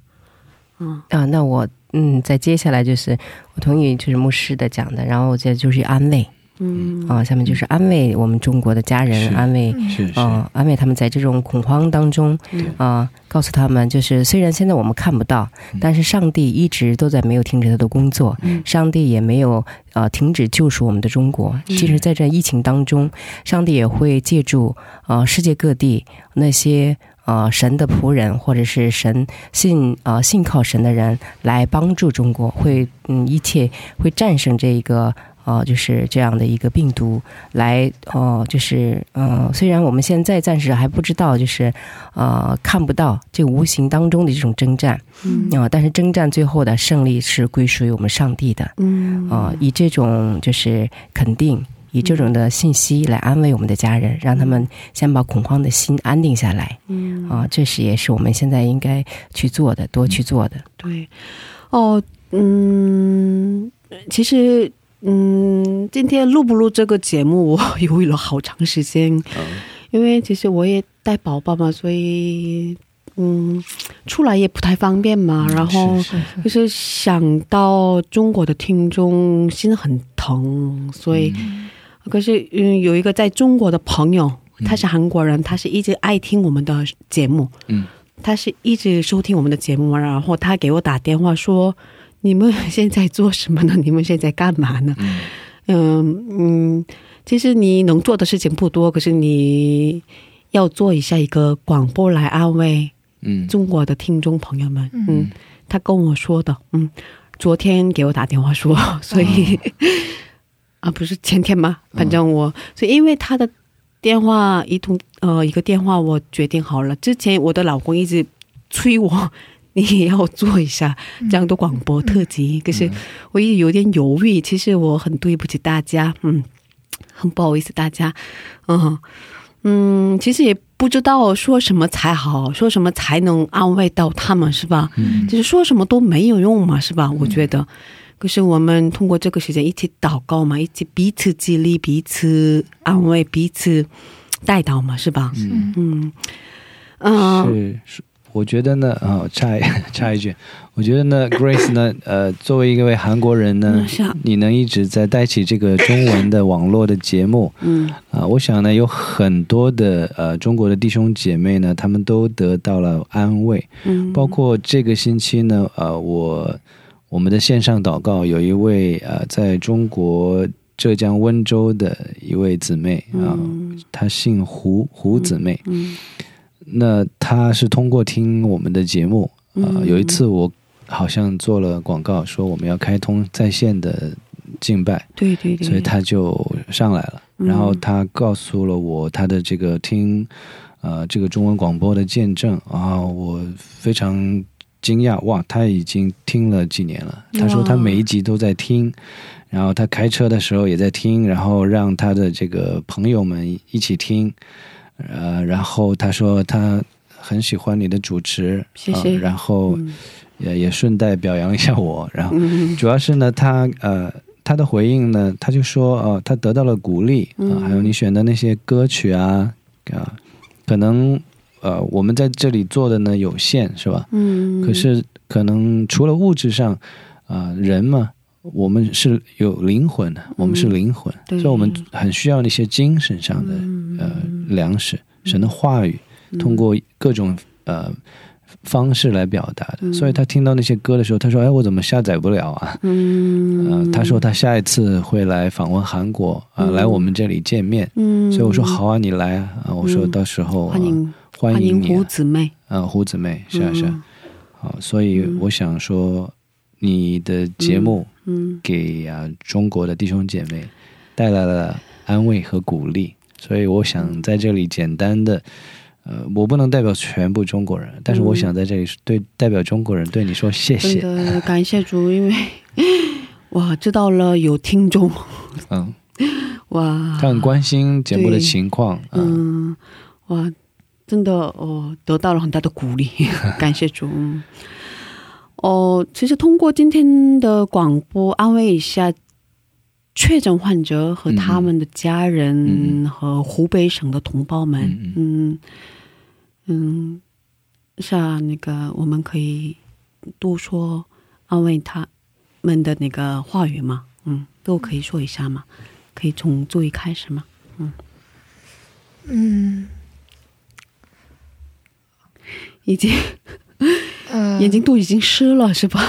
嗯啊，那我嗯，在接下来就是我同意就是牧师的讲的，然后这就是安慰嗯。啊，下面就是安慰我们中国的家人，安慰啊、安慰他们在这种恐慌当中嗯啊、告诉他们就是虽然现在我们看不到，但是上帝一直都在没有停止他的工作，嗯。上帝也没有呃停止救赎我们的中国。即使在这疫情当中，上帝也会借助啊世界各地那些。呃，神的仆人或者是神信呃信靠神的人来帮助中国，会嗯一切会战胜这一个呃就是这样的一个病毒，来呃就是呃虽然我们现在暂时还不知道，就是呃看不到这无形当中的这种征战嗯啊、但是征战最后的胜利是归属于我们上帝的嗯啊、以这种就是肯定。以这种的信息来安慰我们的家人，让他们先把恐慌的心安定下来嗯啊、这是也是我们现在应该去做的，多去做的。对，哦，嗯，其实，嗯，今天录不录这个节目，我犹豫了好长时间，嗯。因为其实我也带宝宝嘛，所以，嗯，出来也不太方便嘛，然后就是想到中国的听众心很疼，所以，可是，嗯，有一个在中国的朋友，他是韩国人，他是一直爱听我们的节目，嗯。他是一直收听我们的节目，然后他给我打电话说：“你们现在做什么呢？你们现在干嘛呢？”嗯嗯嗯，其实你能做的事情不多，可是你要做一下一个广播来安慰嗯中国的听众朋友们，嗯嗯，他跟我说的，嗯，昨天给我打电话说，所以、啊，不是前天吗？反正我，所以因为他的电话一通，呃，一个电话我决定好了。之前我的老公一直催我，你也要做一下这样的广播特辑，可是我也有点犹豫。其实我很对不起大家，嗯，很不好意思大家，嗯嗯，其实也不知道说什么才好，说什么才能安慰到他们，是吧？嗯就是说什么都没有用嘛，是吧？我觉得。可是我们通过这个时间一起祷告嘛，一起彼此激励、彼此安慰、彼此带导嘛，是吧？嗯，嗯嗯是是，我觉得呢，啊、插一 插一句，我觉得呢，Grace 呢，呃，作为一位韩国人呢你能一直在带起这个中文的网络的节目，嗯。啊、我想呢，有很多的呃中国的弟兄姐妹呢，他们都得到了安慰，嗯，包括这个星期呢，呃，我我们的线上祷告有一位呃，在中国浙江温州的一位姊妹啊、嗯。她姓胡胡姊妹，嗯那他是通过听我们的节目啊、嗯有一次我好像做了广告，说我们要开通在线的敬拜，对对对，所以他就上来了，嗯。然后他告诉了我他的这个听呃这个中文广播的见证啊，我非常惊讶哇，他已经听了几年了。他说他每一集都在听，然后他开车的时候也在听，然后让他的这个朋友们一起听，呃，然后他说他很喜欢你的主持，谢谢。呃然后嗯。也也顺带表扬一下我，然后嗯。主要是呢，他呃他的回应呢，他就说呃他得到了鼓励啊、嗯还有你选的那些歌曲啊啊，可能呃我们在这里做的呢有限是吧？嗯，可是可能除了物质上啊、人嘛。我们是有灵魂的，我们是灵魂，对。所以我们很需要那些精神上的、嗯。呃粮食，神的话语，通过各种呃方式来表达的。嗯。所以他听到那些歌的时候，他说：“哎，我怎么下载不了啊？”嗯。呃，他说他下一次会来访问韩国啊、嗯。来我们这里见面。嗯，所以我说好啊，你来啊！啊我说嗯。到时候、欢迎啊、欢迎你啊，姊妹，啊胡姊妹是啊是啊。嗯好，所以我想说，你的节目嗯。给啊中国的弟兄姐妹带来了安慰和鼓励，所以我想在这里简单的。呃，我不能代表全部中国人，但是我想在这里对代表中国人对你说谢谢。的感谢主，因为 哇知道了有听众嗯，哇，他很关心节目的情况。嗯嗯，哇，真的哦，得到了很大的鼓励，感谢主。嗯哦，其实通过今天的广播，安慰一下确诊患者和他们的家人嗯和湖北省的同胞们，嗯嗯。嗯，是啊，那个我们可以多说安慰他们的那个话语嘛，嗯，都可以说一下嘛，可以从最开始嘛。嗯。嗯，已经呃，眼睛都已经湿了，是吧？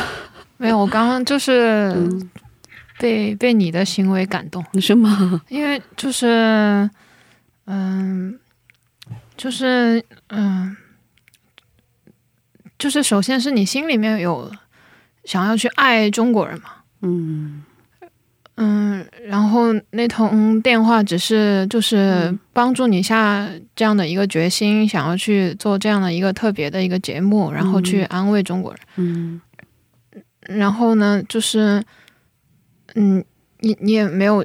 没有，我刚刚就是嗯被、被你的行为感动，是吗？因为就是，嗯，就是嗯，就是首先是你心里面有想要去爱中国人嘛，嗯。嗯，然后那通电话只是就是嗯。帮助你下这样的一个决心，想要去做这样的一个特别的一个节目，然后去安慰中国人。嗯。然后呢，就是，嗯，你你也没有，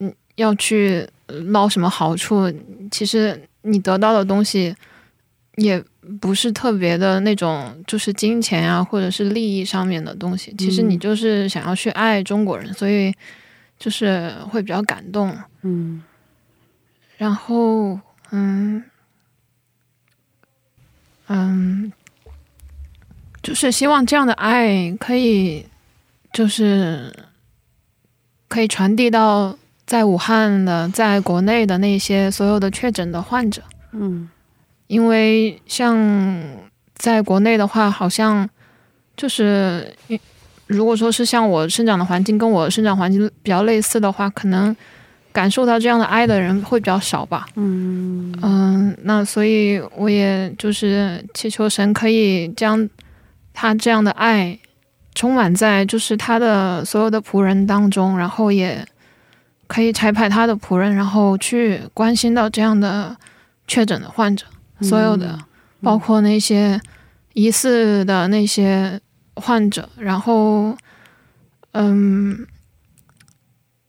嗯，要去捞什么好处。其实你得到的东西，也不是特别的那种，就是金钱啊，或者是利益上面的东西。其实你就是想要去爱中国人，所以就是会比较感动。嗯然后，嗯，嗯，就是希望这样的爱可以，就是可以传递到在武汉的、在国内的那些所有的确诊的患者，嗯因为像在国内的话，好像就是如果说是像我生长的环境跟我生长环境比较类似的话，可能感受到这样的爱的人会比较少吧。嗯嗯，嗯，那所以我也就是祈求神可以将他这样的爱充满在就是他的所有的仆人当中，然后也可以拆派他的仆人，然后去关心到这样的确诊的患者，所有的包括那些疑似的那些患者，然后嗯。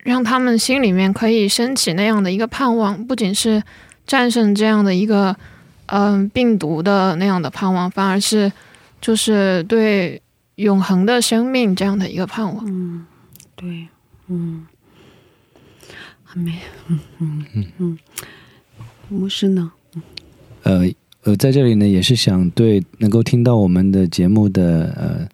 让他们心里面可以升起那样的一个盼望，不仅是战胜这样的一个嗯病毒的那样的盼望，反而是就是对永恒的生命这样的一个盼望。嗯，对，嗯，还没，嗯嗯嗯嗯，牧师呢？呃呃，在这里呢，也是想对能够听到我们的节目的呃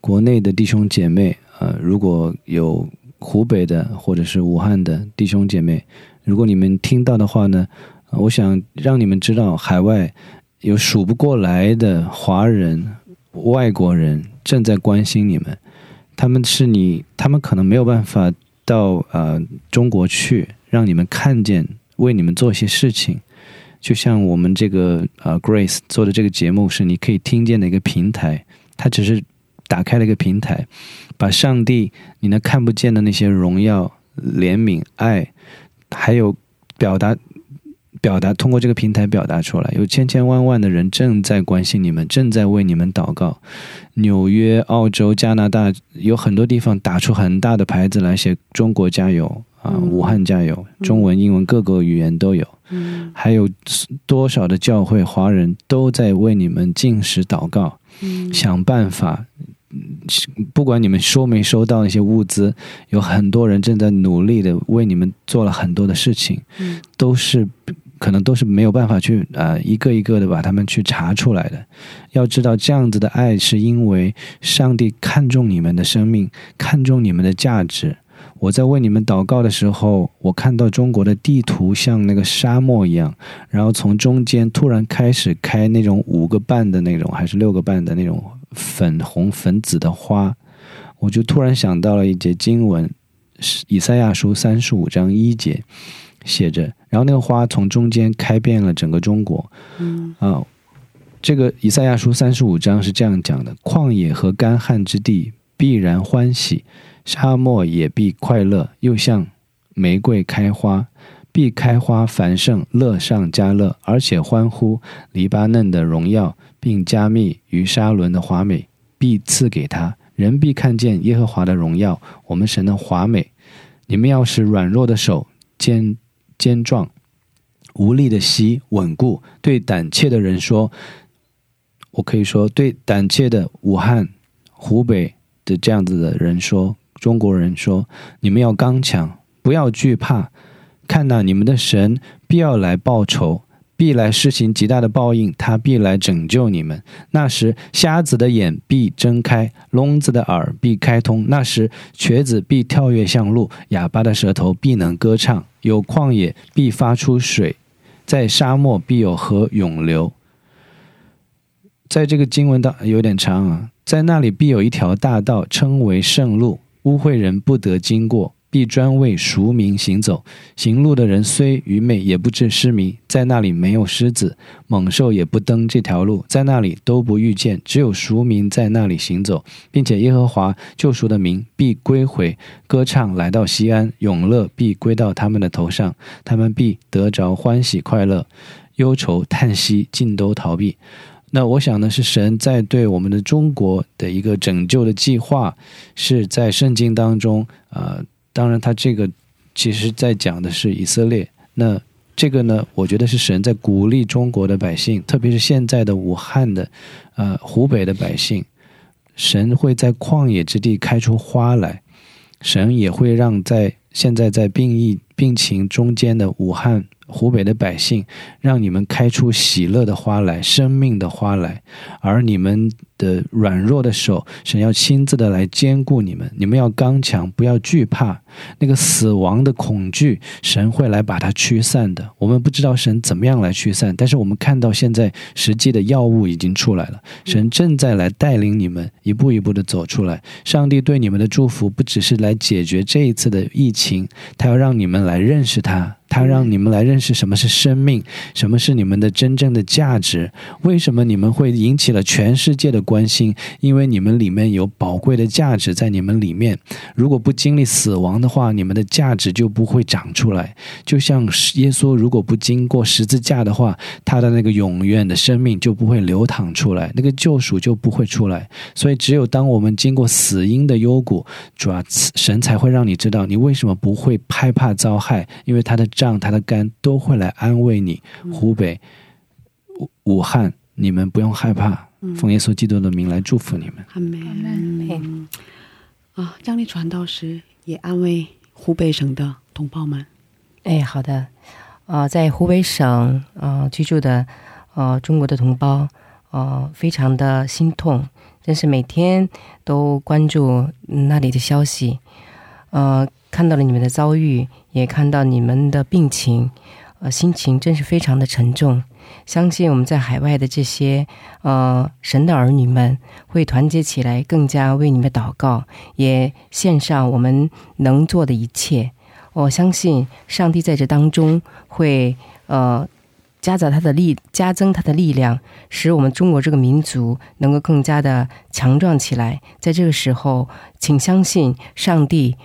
国内的弟兄姐妹，呃，如果有。湖北的或者是武汉的弟兄姐妹，如果你们听到的话呢，我想让你们知道，海外有数不过来的华人、外国人正在关心你们。他们是你，他们可能没有办法到呃中国去，让你们看见，为你们做一些事情。就像我们这个呃 Grace 做的这个节目，是你可以听见的一个平台，它只是打开了一个平台。把上帝你那看不见的那些荣耀、怜悯、爱，还有表达、表达，通过这个平台表达出来。有千千万万的人正在关心你们，正在为你们祷告。纽约、澳洲、加拿大有很多地方打出很大的牌子来写“中国加油”啊，“武汉加油”，中文、英文各个语言都有。嗯，还有多少的教会华人都在为你们进食祷告，想办法。不管你们收没收到那些物资，有很多人正在努力的为你们做了很多的事情，都是可能都是没有办法去呃一个一个的把他们去查出来的。要知道，这样子的爱是因为上帝看重你们的生命，看重你们的价值。我在为你们祷告的时候，我看到中国的地图像那个沙漠一样，然后从中间突然开始开那种五个瓣的那种，还是六个瓣的那种。粉红粉紫的花，我就突然想到了一节经文，《以赛亚书》三十五章一节，写着，然后那个花从中间开遍了整个中国。嗯啊，这个《以赛亚书》三十五章是这样讲的：旷野和干旱之地必然欢喜，沙漠也必快乐，又像玫瑰开花，必开花繁盛，乐上加乐，而且欢呼黎巴嫩的荣耀。并加密于沙伦的华美，必赐给他人必看见耶和华的荣耀，我们神的华美。你们要使软弱的手坚坚壮，无力的膝稳固。对胆怯的人说，我可以说对胆怯的武汉、湖北的这样子的人说，中国人说，你们要刚强，不要惧怕。看到你们的神必要来报仇。必来施行极大的报应，他必来拯救你们。那时，瞎子的眼必睁开，聋子的耳必开通。那时，瘸子必跳跃向路，哑巴的舌头必能歌唱。有旷野必发出水，在沙漠必有河涌流。在这个经文当有点长啊，在那里必有一条大道，称为圣路，污秽人不得经过。必专为赎民行走，行路的人虽愚昧，也不致失迷。在那里没有狮子、猛兽，也不登这条路，在那里都不遇见。只有赎民在那里行走，并且耶和华救赎的民必归回，歌唱来到西安，永乐必归到他们的头上，他们必得着欢喜快乐，忧愁叹息尽都逃避。那我想呢，是神在对我们的中国的一个拯救的计划，是在圣经当中啊。当然，他这个其实在讲的是以色列。那这个呢，我觉得是神在鼓励中国的百姓，特别是现在的武汉的、呃湖北的百姓。神会在旷野之地开出花来，神也会让在现在在病疫病情中间的武汉。湖北的百姓，让你们开出喜乐的花来，生命的花来，而你们的软弱的手，神要亲自的来兼顾你们。你们要刚强，不要惧怕那个死亡的恐惧，神会来把它驱散的。我们不知道神怎么样来驱散，但是我们看到现在实际的药物已经出来了，神正在来带领你们一步一步的走出来。上帝对你们的祝福，不只是来解决这一次的疫情，他要让你们来认识他。他让你们来认识什么是生命，什么是你们的真正的价值。为什么你们会引起了全世界的关心？因为你们里面有宝贵的价值在你们里面。如果不经历死亡的话，你们的价值就不会长出来。就像耶稣如果不经过十字架的话，他的那个永远的生命就不会流淌出来，那个救赎就不会出来。所以，只有当我们经过死因的幽谷，主要神才会让你知道你为什么不会害怕遭害，因为他的。仗他的肝都会来安慰你。湖北、武武汉，你们不用害怕，奉耶稣基督的名来祝福你们。阿门。啊，张力传道师也安慰湖北省的同胞们。哎，好的。啊，在湖北省啊居住的呃中国的同胞，呃，非常的心痛，真是每天都关注那里的消息，呃。看到了你们的遭遇，也看到你们的病情，呃，心情真是非常的沉重。相信我们在海外的这些呃神的儿女们会团结起来，更加为你们祷告，也献上我们能做的一切。我相信上帝在这当中会呃加载他的力，加增他的力量，使我们中国这个民族能够更加的强壮起来。在这个时候，请相信上帝。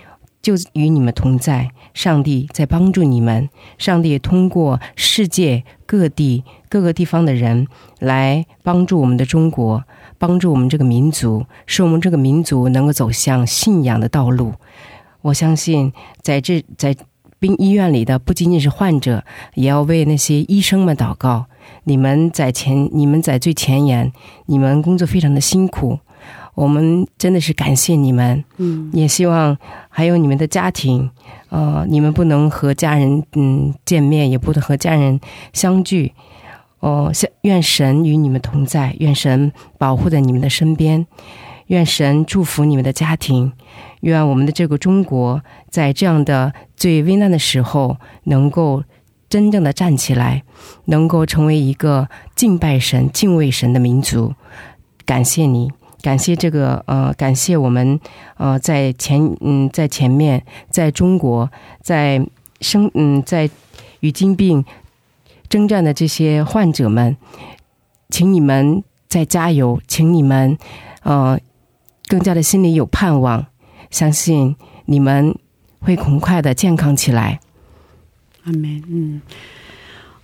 就与你们同在，上帝在帮助你们。上帝也通过世界各地各个地方的人来帮助我们的中国，帮助我们这个民族，使我们这个民族能够走向信仰的道路。我相信，在这在病医院里的不仅仅是患者，也要为那些医生们祷告。你们在前，你们在最前沿，你们工作非常的辛苦。我们真的是感谢你们，嗯，也希望还有你们的家庭，呃，你们不能和家人嗯见面，也不能和家人相聚，哦，愿神与你们同在，愿神保护在你们的身边，愿神祝福你们的家庭，愿我们的这个中国在这样的最危难的时候，能够真正的站起来，能够成为一个敬拜神、敬畏神的民族。感谢你。感谢这个呃，感谢我们呃，在前嗯，在前面，在中国，在生嗯，在与疾病征战的这些患者们，请你们再加油，请你们呃，更加的心里有盼望，相信你们会很快的健康起来。阿门。嗯，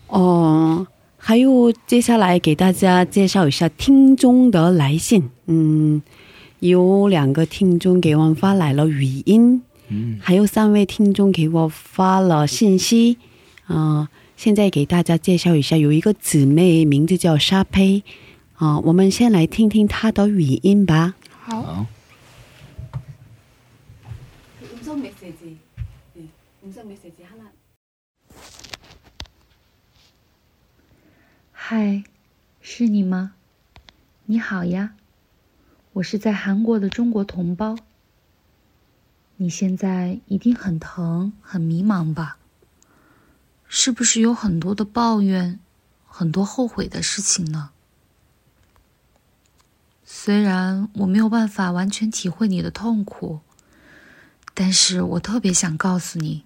哦。还有，接下来给大家介绍一下听众的来信。嗯，有两个听众给我们发来了语音，嗯，还有三位听众给我发了信息。啊，现在给大家介绍一下，有一个姊妹名字叫沙佩。啊，我们先来听听她的语音吧。好。嗨，是你吗？你好呀，我是在韩国的中国同胞。你现在一定很疼、很迷茫吧？是不是有很多的抱怨、很多后悔的事情呢？虽然我没有办法完全体会你的痛苦，但是我特别想告诉你，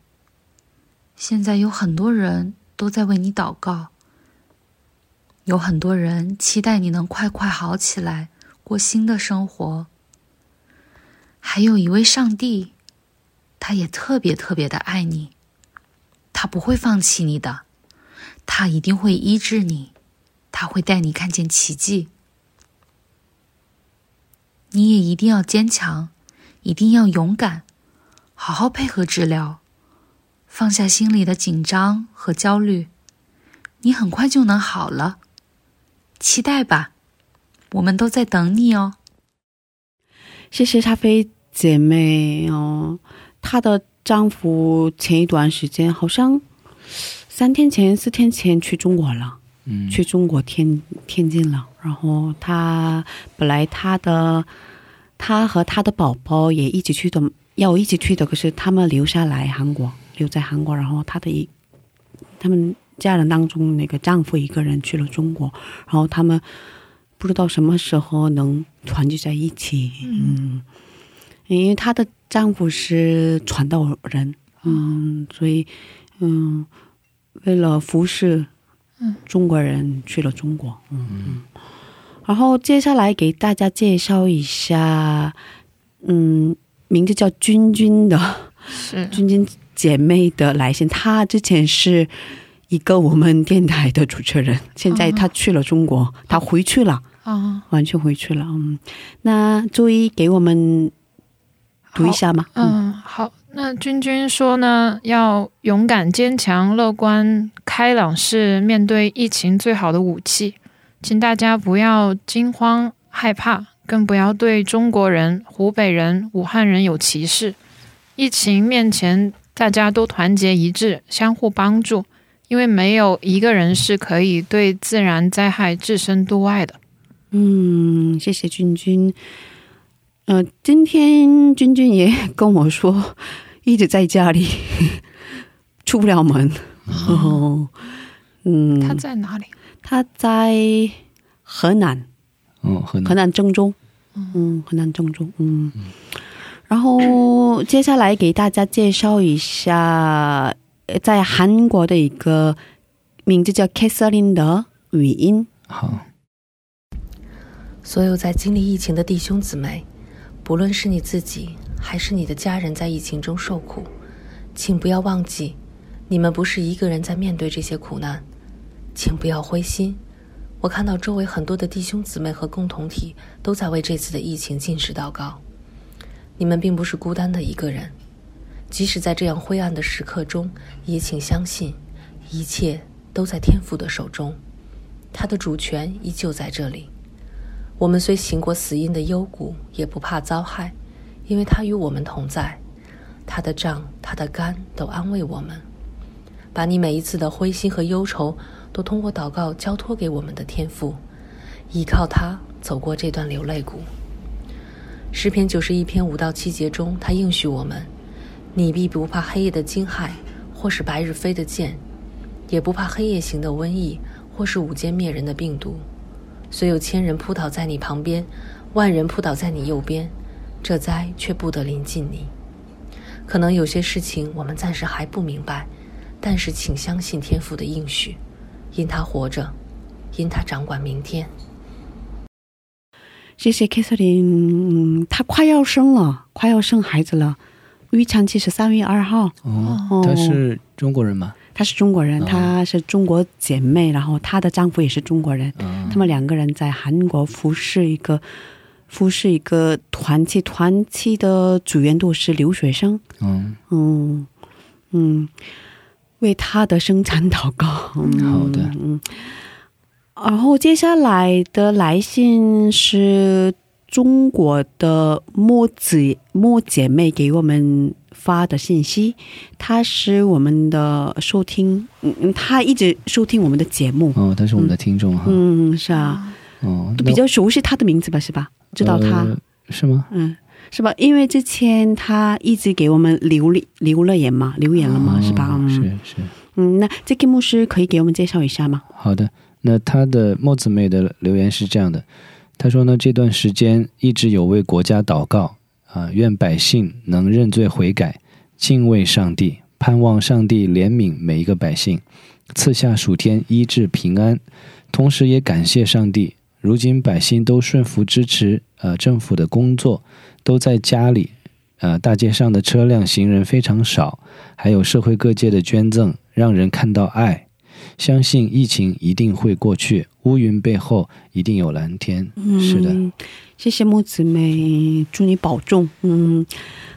现在有很多人都在为你祷告。有很多人期待你能快快好起来，过新的生活。还有一位上帝，他也特别特别的爱你，他不会放弃你的，他一定会医治你，他会带你看见奇迹。你也一定要坚强，一定要勇敢，好好配合治疗，放下心里的紧张和焦虑，你很快就能好了。期待吧，我们都在等你哦。谢谢咖啡姐妹哦，她的丈夫前一段时间好像三天前、四天前去中国了，嗯，去中国天天津了。然后她本来她的她和她的宝宝也一起去的，要一起去的，可是他们留下来韩国，留在韩国。然后她的一他们。家人当中，那个丈夫一个人去了中国，然后他们不知道什么时候能团聚在一起。嗯，因为她的丈夫是传道人，嗯，所以嗯，为了服侍嗯中国人去了中国，嗯嗯。然后接下来给大家介绍一下，嗯，名字叫君君的是君君姐妹的来信。她之前是一个我们电台的主持人，现在他去了中国，他回去了，啊，完全回去了。嗯，那周一给我们读一下吗？嗯，好。那君君说呢，要勇敢、坚强、乐观、开朗是面对疫情最好的武器。请大家不要惊慌害怕，更不要对中国人、湖北人、武汉人有歧视。疫情面前，大家都团结一致，相互帮助，因为没有一个人是可以对自然灾害置身度外的。嗯，谢谢君君。呃，今天君君也跟我说，一直在家里 出不了门。哦，嗯，他在哪里？他在河南，哦，河河南南郑州。嗯，河南郑州。嗯，然后接下来给大家介绍一下，呃在韩国的一个名字叫 Catherine 的语音。好，所有在经历疫情的弟兄姊妹，不论是你自己还是你的家人在疫情中受苦，请不要忘记，你们不是一个人在面对这些苦难，请不要灰心。我看到周围很多的弟兄姊妹和共同体都在为这次的疫情进食祷告，你们并不是孤单的一个人，即使在这样灰暗的时刻中，也请相信，一切都在天父的手中，他的主权依旧在这里。我们虽行过死荫的幽谷，也不怕遭害，因为他与我们同在。他的杖、他的竿都安慰我们。把你每一次的灰心和忧愁，都通过祷告交托给我们的天父，依靠他走过这段流泪谷。诗篇九十一篇五到七节中，他应许我们：你必不怕黑夜的惊骇，或是白日飞的箭，也不怕黑夜行的瘟疫，或是午间灭人的病毒。虽有千人扑倒在你旁边，万人扑倒在你右边，这灾却不得临近你。可能有些事情我们暂时还不明白，但是请相信天父的应许，因他活着，因他掌管明天。谢谢 Catherine，嗯，她快要生了，快要生孩子了。预产期是三月二号，哦，他是中国人吗？她是中国人，哦。她是中国姐妹，然后她的丈夫也是中国人，嗯他们两个人在韩国服侍一个服侍一个团契，团契的组员都是留学生，嗯，嗯嗯，为她的生产祷告。嗯、好的。嗯。然后接下来的来信是中国的莫子莫姐妹给我们发的信息，她是我们的收听，嗯嗯，她一直收听我们的节目，哦，她是我们的听众哈。嗯，是啊，哦，都比较熟悉她的名字吧，是吧？知道她，呃是吗？嗯，是吧？因为之前她一直给我们留了留了言嘛，留言了嘛，哦是吧？嗯，是是。嗯，那这个牧师可以给我们介绍一下吗？好的，那他的莫子妹的留言是这样的，他说呢，这段时间一直有为国家祷告啊，愿百姓能认罪悔改，敬畏上帝，盼望上帝怜悯每一个百姓，赐下暑天医治平安，同时也感谢上帝，如今百姓都顺服支持呃政府的工作，都在家里。呃，大街上的车辆、行人非常少，还有社会各界的捐赠，让人看到爱。相信疫情一定会过去，乌云背后一定有蓝天。嗯是的，嗯，谢谢木子妹，祝你保重。嗯，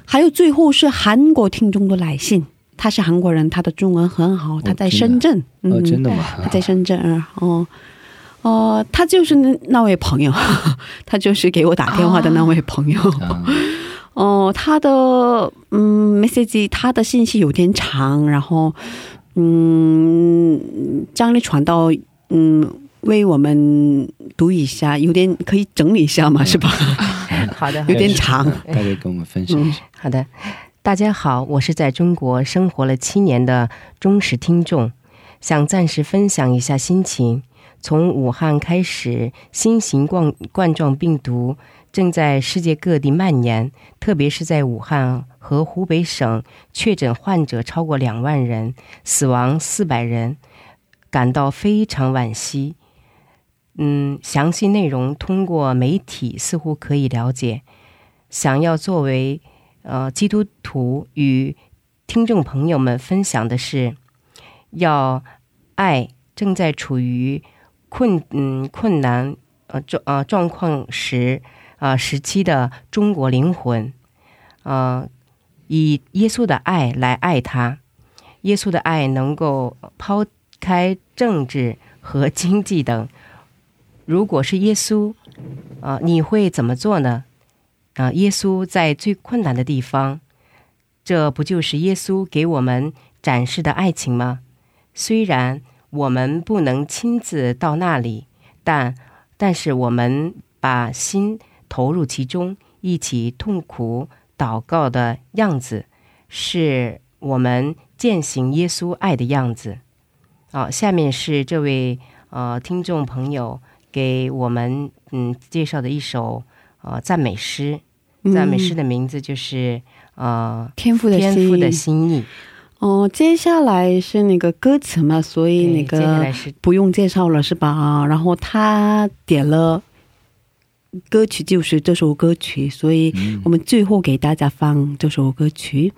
还有最后是韩国听众的来信，他是韩国人，他的中文很好，他在深圳。哦，真的，吗？他在深圳。嗯哦。哦、他就是那那位朋友，他就是给我打电话的那位朋友。啊，哦，他的嗯，message 他的信息有点长，然后嗯，张力传到嗯，为我们读一下，有点可以整理一下嘛，是吧？好的，有点长。大概跟我们分享一下。好的，大家好，我是在中国生活了七年的忠实听众，想暂时分享一下心情。从武汉开始，新型冠冠状病毒正在世界各地蔓延，特别是在武汉和湖北省，确诊患者超过两万人，死亡四百人，感到非常惋惜。嗯，详细内容通过媒体似乎可以了解。想要作为呃基督徒与听众朋友们分享的是，要爱正在处于。困嗯困难呃状呃状况时啊时期的中国灵魂，呃以耶稣的爱来爱他，耶稣的爱能够抛开政治和经济等。如果是耶稣，啊你会怎么做呢？啊耶稣在最困难的地方，这不就是耶稣给我们展示的爱情吗？虽然。我们不能亲自到那里，但但是我们把心投入其中，一起痛苦祷告的样子，是我们践行耶稣爱的样子。好，下面是这位呃听众朋友给我们嗯介绍的一首呃赞美诗，赞美诗的名字就是呃天赋的天赋的心意。哦，接下来是那个歌词嘛，所以那个不用介绍了，是吧？然后他点了歌曲，就是这首歌曲，所以我们最后给大家放这首歌曲。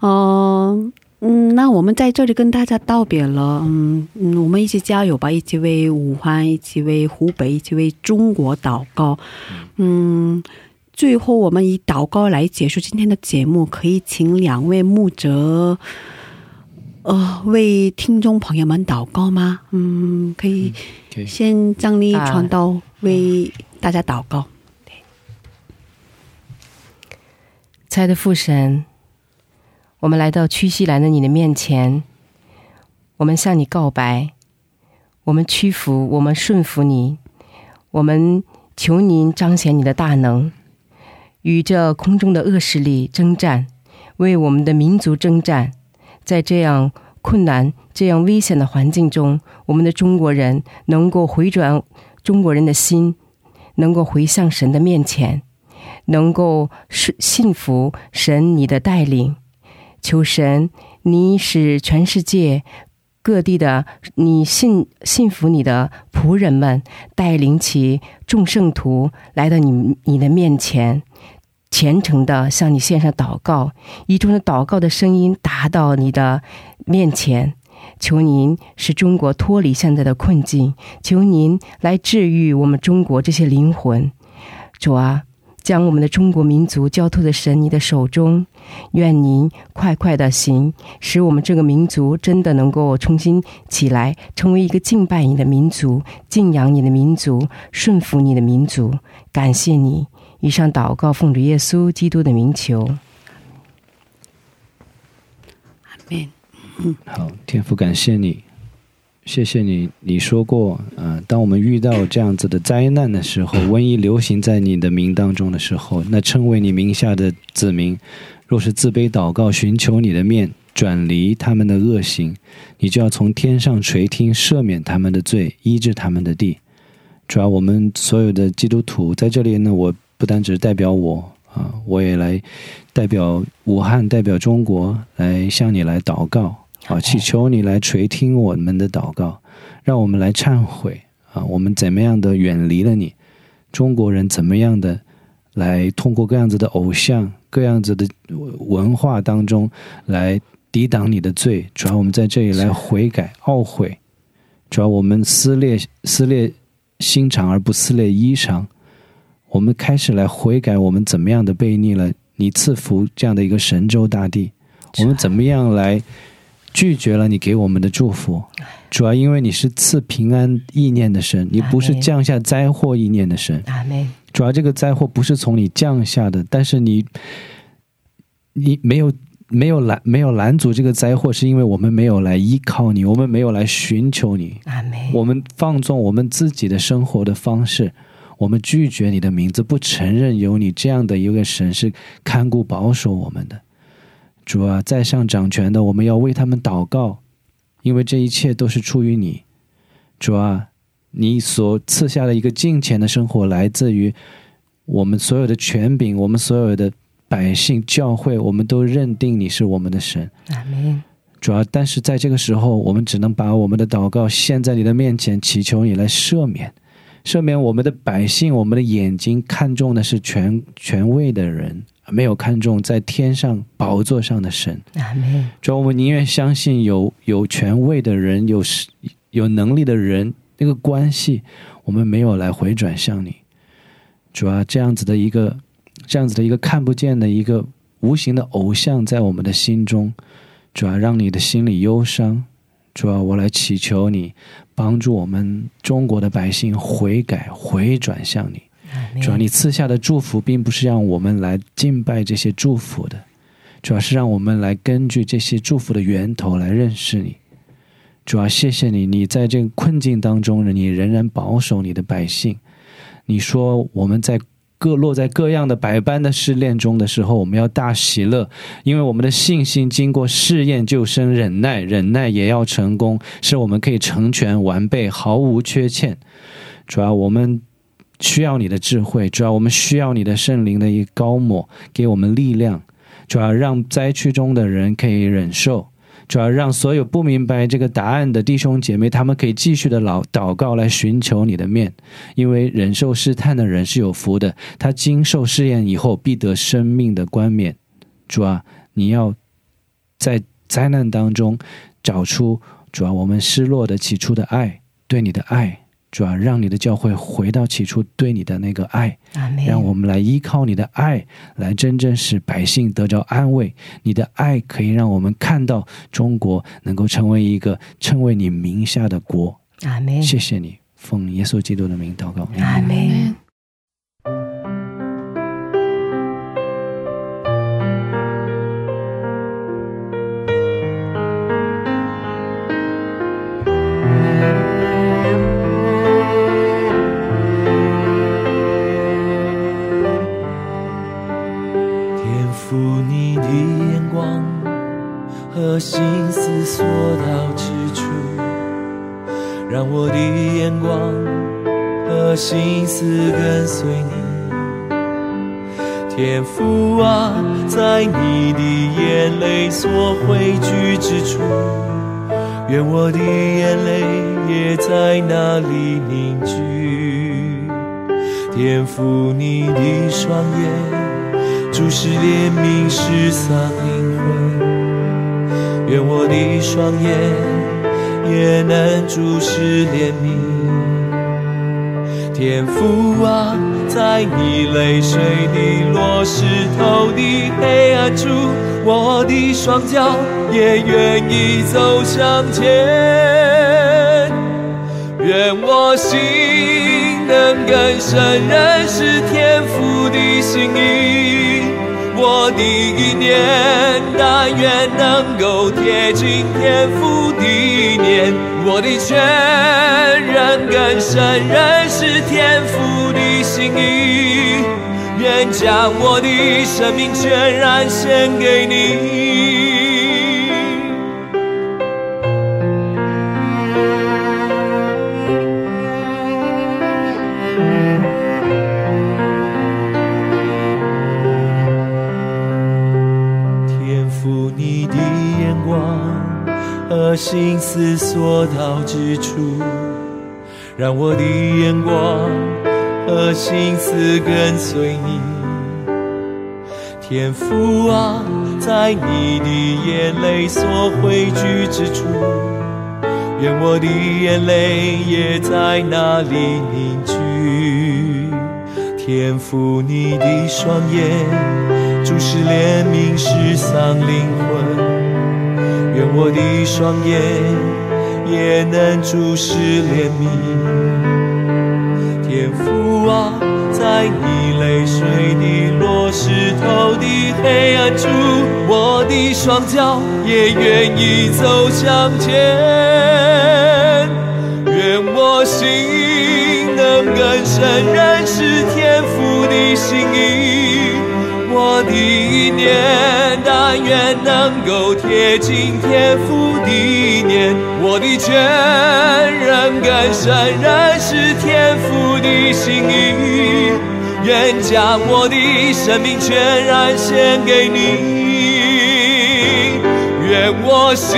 嗯嗯，那我们在这里跟大家道别了。嗯嗯，我们一起加油吧，一起为武汉，一起为湖北，一起为中国祷告。嗯，最后我们以祷告来结束今天的节目，可以请两位牧者。呃，为听众朋友们祷告吗？嗯，可以先将你传道为大家祷告。亲爱的父神，我们来到屈西兰的你的面前，我们向你告白，我们屈服，我们顺服你，我们求您彰显你的大能，与这空中的恶势力征战，为我们的民族征战。在这样困难、这样危险的环境中，我们的中国人能够回转中国人的心，能够回向神的面前，能够是信服神你的带领。求神，你使全世界各地的你信信服你的仆人们，带领起众圣徒来到你你的面前。虔诚的向你献上祷告，以众的祷告的声音达到你的面前，求您使中国脱离现在的困境，求您来治愈我们中国这些灵魂。主啊，将我们的中国民族交托在神你的手中，愿您快快的行，使我们这个民族真的能够重新起来，成为一个敬拜你的民族、敬仰你的民族、顺服你的民族。感谢你。以上祷告奉主耶稣基督的名求，阿门。好，天父，感谢你，谢谢你。你说过，嗯，当我们遇到这样子的灾难的时候，瘟疫流行在你的名当中的时候，那称为你名下的子民，若是自卑祷告，寻求你的面，转离他们的恶行，你就要从天上垂听，赦免他们的罪，医治他们的地。主要我们所有的基督徒在这里呢，我。不单只代表我啊，我也来代表武汉，代表中国来向你来祷告啊，祈求你来垂听我们的祷告，让我们来忏悔啊，我们怎么样的远离了你？中国人怎么样的来通过各样子的偶像、各样子的文化当中来抵挡你的罪？主要我们在这里来悔改、懊悔，主要我们撕裂撕裂心肠而不撕裂衣裳。我们开始来悔改，我们怎么样的背逆了你赐福这样的一个神州大地？我们怎么样来拒绝了你给我们的祝福？主要因为你是赐平安意念的神，你不是降下灾祸意念的神。主要这个灾祸不是从你降下的，但是你你没有没有拦没有拦阻这个灾祸，是因为我们没有来依靠你，我们没有来寻求你。我们放纵我们自己的生活的方式。我们拒绝你的名字，不承认有你这样的一个神是看顾保守我们的主啊，在上掌权的，我们要为他们祷告，因为这一切都是出于你。主啊，你所赐下的一个金钱的生活，来自于我们所有的权柄，我们所有的百姓、教会，我们都认定你是我们的神。阿门。主要，但是在这个时候，我们只能把我们的祷告献在你的面前，祈求你来赦免，赦免我们的百姓。我们的眼睛看重的是权权位的人，没有看重在天上宝座上的神。主要，我们宁愿相信有有权位的人，有有能力的人，那个关系，我们没有来回转向你。主要这样子的一个，这样子的一个看不见的一个无形的偶像，在我们的心中。主要让你的心里忧伤，主要我来祈求你帮助我们中国的百姓悔改回转向你。主要你赐下的祝福，并不是让我们来敬拜这些祝福的，主要是让我们来根据这些祝福的源头来认识你。主要谢谢你，你在这个困境当中，你仍然保守你的百姓。你说我们在。各落在各样的百般的试炼中的时候，我们要大喜乐，因为我们的信心经过试验就生忍耐，忍耐也要成功，是我们可以成全完备，毫无缺欠。主要我们需要你的智慧，主要我们需要你的圣灵的一个高抹，给我们力量，主要让灾区中的人可以忍受。主要让所有不明白这个答案的弟兄姐妹，他们可以继续的老祷告来寻求你的面，因为忍受试探的人是有福的，他经受试验以后必得生命的冠冕。主啊，你要在灾难当中找出主啊我们失落的起初的爱，对你的爱。主要让你的教会回到起初对你的那个爱，让我们来依靠你的爱，来真正使百姓得着安慰。你的爱可以让我们看到中国能够成为一个称为你名下的国。阿门。谢谢你，奉耶稣基督的名祷告。阿门。是怜悯失丧灵魂，愿我的双眼也能注视怜悯。天父啊，在你泪水滴落石头的黑暗处，我的双脚也愿意走向前。愿我心能更深认识天父的心意，我的意念但愿能够贴近天父的念，我的全人更深认。识天父的心意，愿将我的生命全然献给你。光和心思所到之处。让我的眼光和心思跟随你，天父啊，在你的眼泪所汇聚之处，愿我的眼泪也在那里凝聚。天父，你的双眼注视怜悯失丧灵魂，愿我的双眼。也能注视怜悯，天父啊，在你泪水滴落石头的黑暗处，我的双脚也愿意走向前。愿我心能更深认识天父的心意，我的意念但愿能够贴近天父的念。我的全人更更深认识天父的心意，愿将我的生命全然献给你。愿我心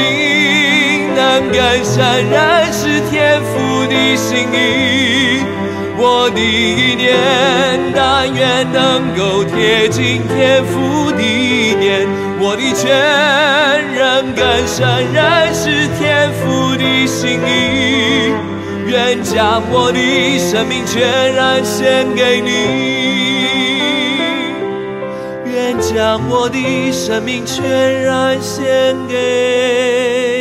能更深认识天父的心意，我的意念但愿能够贴近天父的念，我的全人更深认识天父的心意，愿将我的生命全然献给你。愿将我的生命全然献给。